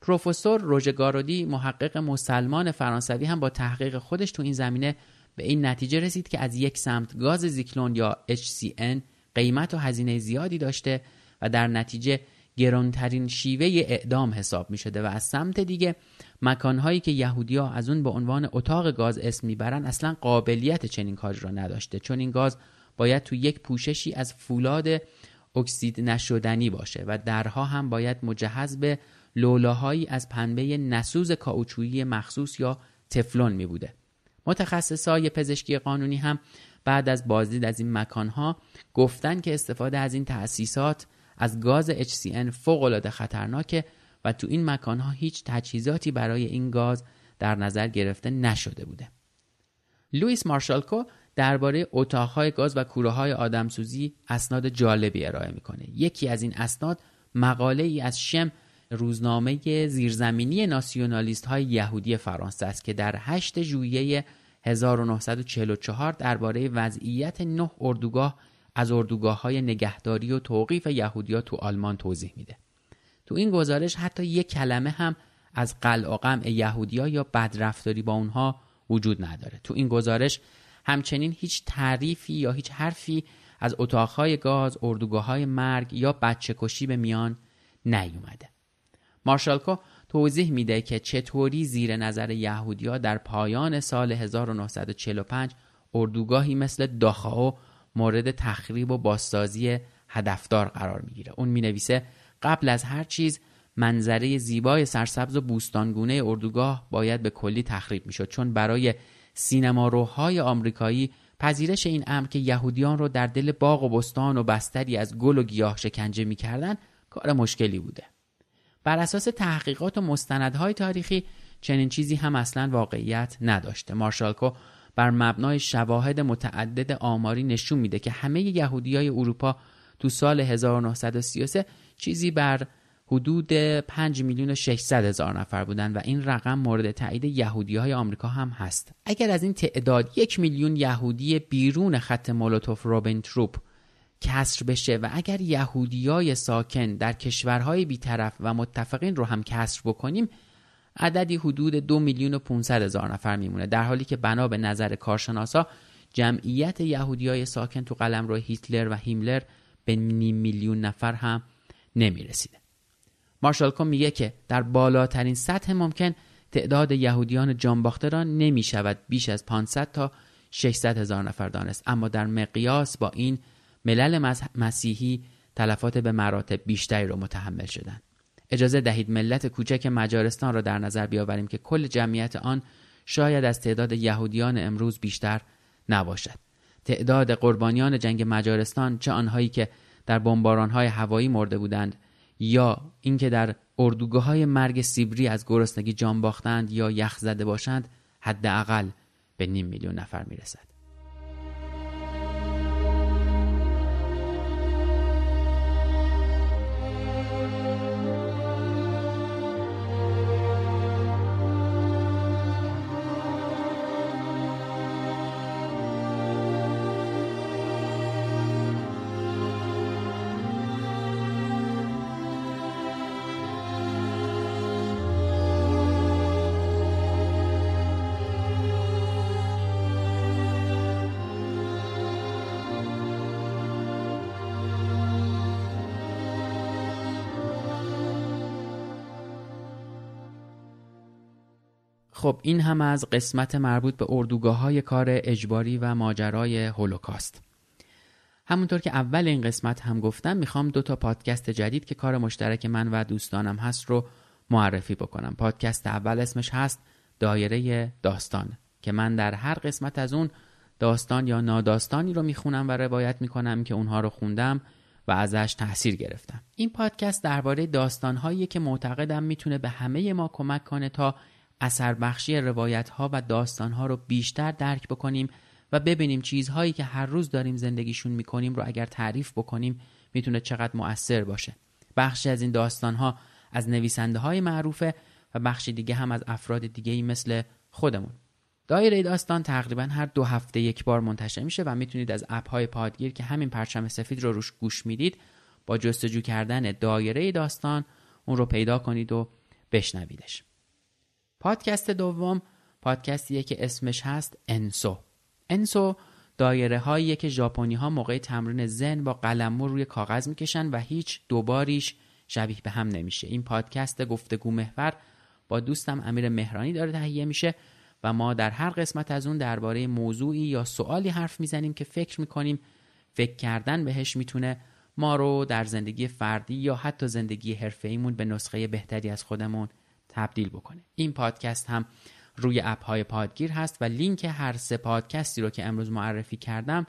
پروفسور روژگارودی محقق مسلمان فرانسوی هم با تحقیق خودش تو این زمینه به این نتیجه رسید که از یک سمت گاز زیکلون یا HCN قیمت و هزینه زیادی داشته و در نتیجه گرانترین شیوه اعدام حساب می شده و از سمت دیگه مکانهایی که یهودیا از اون به عنوان اتاق گاز اسم می‌برن اصلا قابلیت چنین کاری را نداشته چون این گاز باید تو یک پوششی از فولاد اکسید نشدنی باشه و درها هم باید مجهز به لولاهایی از پنبه نسوز کاوچویی مخصوص یا تفلون می بوده. متخصصای پزشکی قانونی هم بعد از بازدید از این مکانها گفتن که استفاده از این تأسیسات از گاز HCN فوق خطرناکه و تو این مکانها هیچ تجهیزاتی برای این گاز در نظر گرفته نشده بوده. لوئیس مارشالکو درباره اتاقهای گاز و کوره های آدمسوزی اسناد جالبی ارائه می‌کنه. یکی از این اسناد مقاله ای از شم روزنامه زیرزمینی ناسیونالیست های یهودی فرانسه است که در 8 ژوئیه 1944 درباره وضعیت نه اردوگاه از اردوگاه های نگهداری و توقیف یهودیا تو آلمان توضیح میده. تو این گزارش حتی یک کلمه هم از قلع و قمع یهودیا یا بدرفتاری با اونها وجود نداره. تو این گزارش همچنین هیچ تعریفی یا هیچ حرفی از اتاقهای گاز، اردوگاه های مرگ یا بچه کشی به میان نیومده. مارشالکو توضیح میده که چطوری زیر نظر یهودیا در پایان سال 1945 اردوگاهی مثل داخاو مورد تخریب و بازسازی هدفدار قرار می‌گیره. اون می‌نویسه قبل از هر چیز منظره زیبای سرسبز و بوستانگونه اردوگاه باید به کلی تخریب می‌شد چون برای سینماروهای آمریکایی پذیرش این امر که یهودیان رو در دل باغ و بستان و بستری از گل و گیاه شکنجه می‌کردن کار مشکلی بوده بر اساس تحقیقات و مستندهای تاریخی چنین چیزی هم اصلا واقعیت نداشته مارشالکو بر مبنای شواهد متعدد آماری نشون میده که همه یهودی های اروپا تو سال 1933 چیزی بر حدود 5 میلیون و 600 هزار نفر بودند و این رقم مورد تایید یهودی های آمریکا هم هست. اگر از این تعداد یک میلیون یهودی بیرون خط مولوتوف روبنتروپ کسر بشه و اگر یهودیای ساکن در کشورهای بیطرف و متفقین رو هم کسر بکنیم عددی حدود دو میلیون و 500 هزار نفر میمونه. در حالی که بنا به نظر کارشناسا جمعیت یهودیای ساکن تو قلم رو هیتلر و هیملر به نیم میلیون نفر هم نمی‌رسیده. مارشال میگه که در بالاترین سطح ممکن تعداد یهودیان جانباخته را نمی شود بیش از 500 تا 600 هزار نفر دانست. اما در مقیاس با این ملل مسیحی تلفات به مراتب بیشتری را متحمل شدند. اجازه دهید ملت کوچک مجارستان را در نظر بیاوریم که کل جمعیت آن شاید از تعداد یهودیان امروز بیشتر نباشد. تعداد قربانیان جنگ مجارستان چه آنهایی که در بمبارانهای هوایی مرده بودند یا اینکه در اردوگاه های مرگ سیبری از گرسنگی جان باختند یا یخ زده باشند حداقل به نیم میلیون نفر می‌رسد. خب این هم از قسمت مربوط به اردوگاه های کار اجباری و ماجرای هولوکاست. همونطور که اول این قسمت هم گفتم می‌خوام دو تا پادکست جدید که کار مشترک من و دوستانم هست رو معرفی بکنم. پادکست اول اسمش هست دایره داستان که من در هر قسمت از اون داستان یا ناداستانی رو می‌خونم و روایت می‌کنم که اونها رو خوندم و ازش تاثیر گرفتم. این پادکست درباره داستانهایی که معتقدم می‌تونه به همه ما کمک کنه تا اثر بخشی روایت ها و داستان ها رو بیشتر درک بکنیم و ببینیم چیزهایی که هر روز داریم زندگیشون می‌کنیم رو اگر تعریف بکنیم می‌تونه چقدر مؤثر باشه. بخشی از این داستان ها از نویسنده های معروفه و بخشی دیگه هم از افراد دیگه ای مثل خودمون. دایره داستان تقریبا هر دو هفته یک بار منتشر میشه و می‌تونید از اپ های پادگیر که همین پرچم سفید رو روش گوش می‌دید با جستجو کردن دایره داستان اون رو پیدا کنید و بشنویدش. پادکست دوم پادکستیه که اسمش هست انسو. انسو دایره هایی که ژاپنی ها موقع تمرین زن با قلمو روی کاغذ می‌کشن و هیچ دوباریش شبیه به هم نمیشه. این پادکست گفتگو محور با دوستم امیر مهرانی داره تهیه میشه و ما در هر قسمت از اون درباره موضوعی یا سوالی حرف می‌زنیم که فکر می‌کنیم فکر کردن بهش می‌تونه ما رو در زندگی فردی یا حتی زندگی حرفه‌ایمون به نسخه بهتری از خودمون تبدیل بکنه. این پادکست هم روی اپ های پادگیر هست و لینک هر سه پادکستی رو که امروز معرفی کردم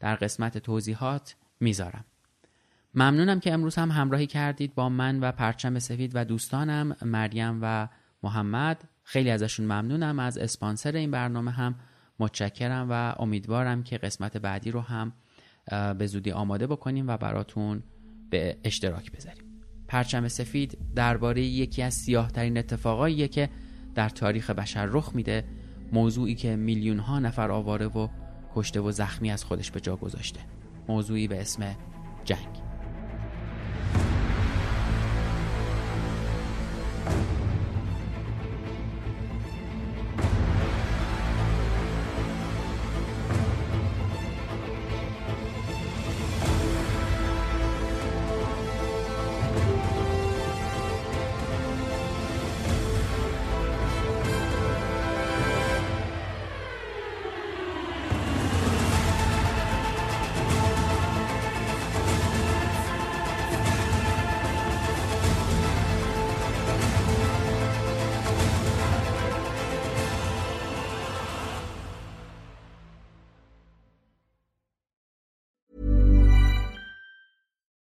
در قسمت توضیحات می‌ذارم. ممنونم که امروز هم همراهی کردید با من و پرچم سفید و دوستانم مریم و محمد. خیلی ازشون ممنونم. از اسپانسر این برنامه هم متشکرم و امیدوارم که قسمت بعدی رو هم به زودی آماده بکنیم و براتون به اشتراک بذاریم. پرچم سفید درباره یکی از سیاهترین اتفاقاییه که در تاریخ بشر رخ میده موضوعی که میلیون ها نفر آواره و کشته و زخمی از خودش به جا گذاشته. موضوعی به اسم جنگ.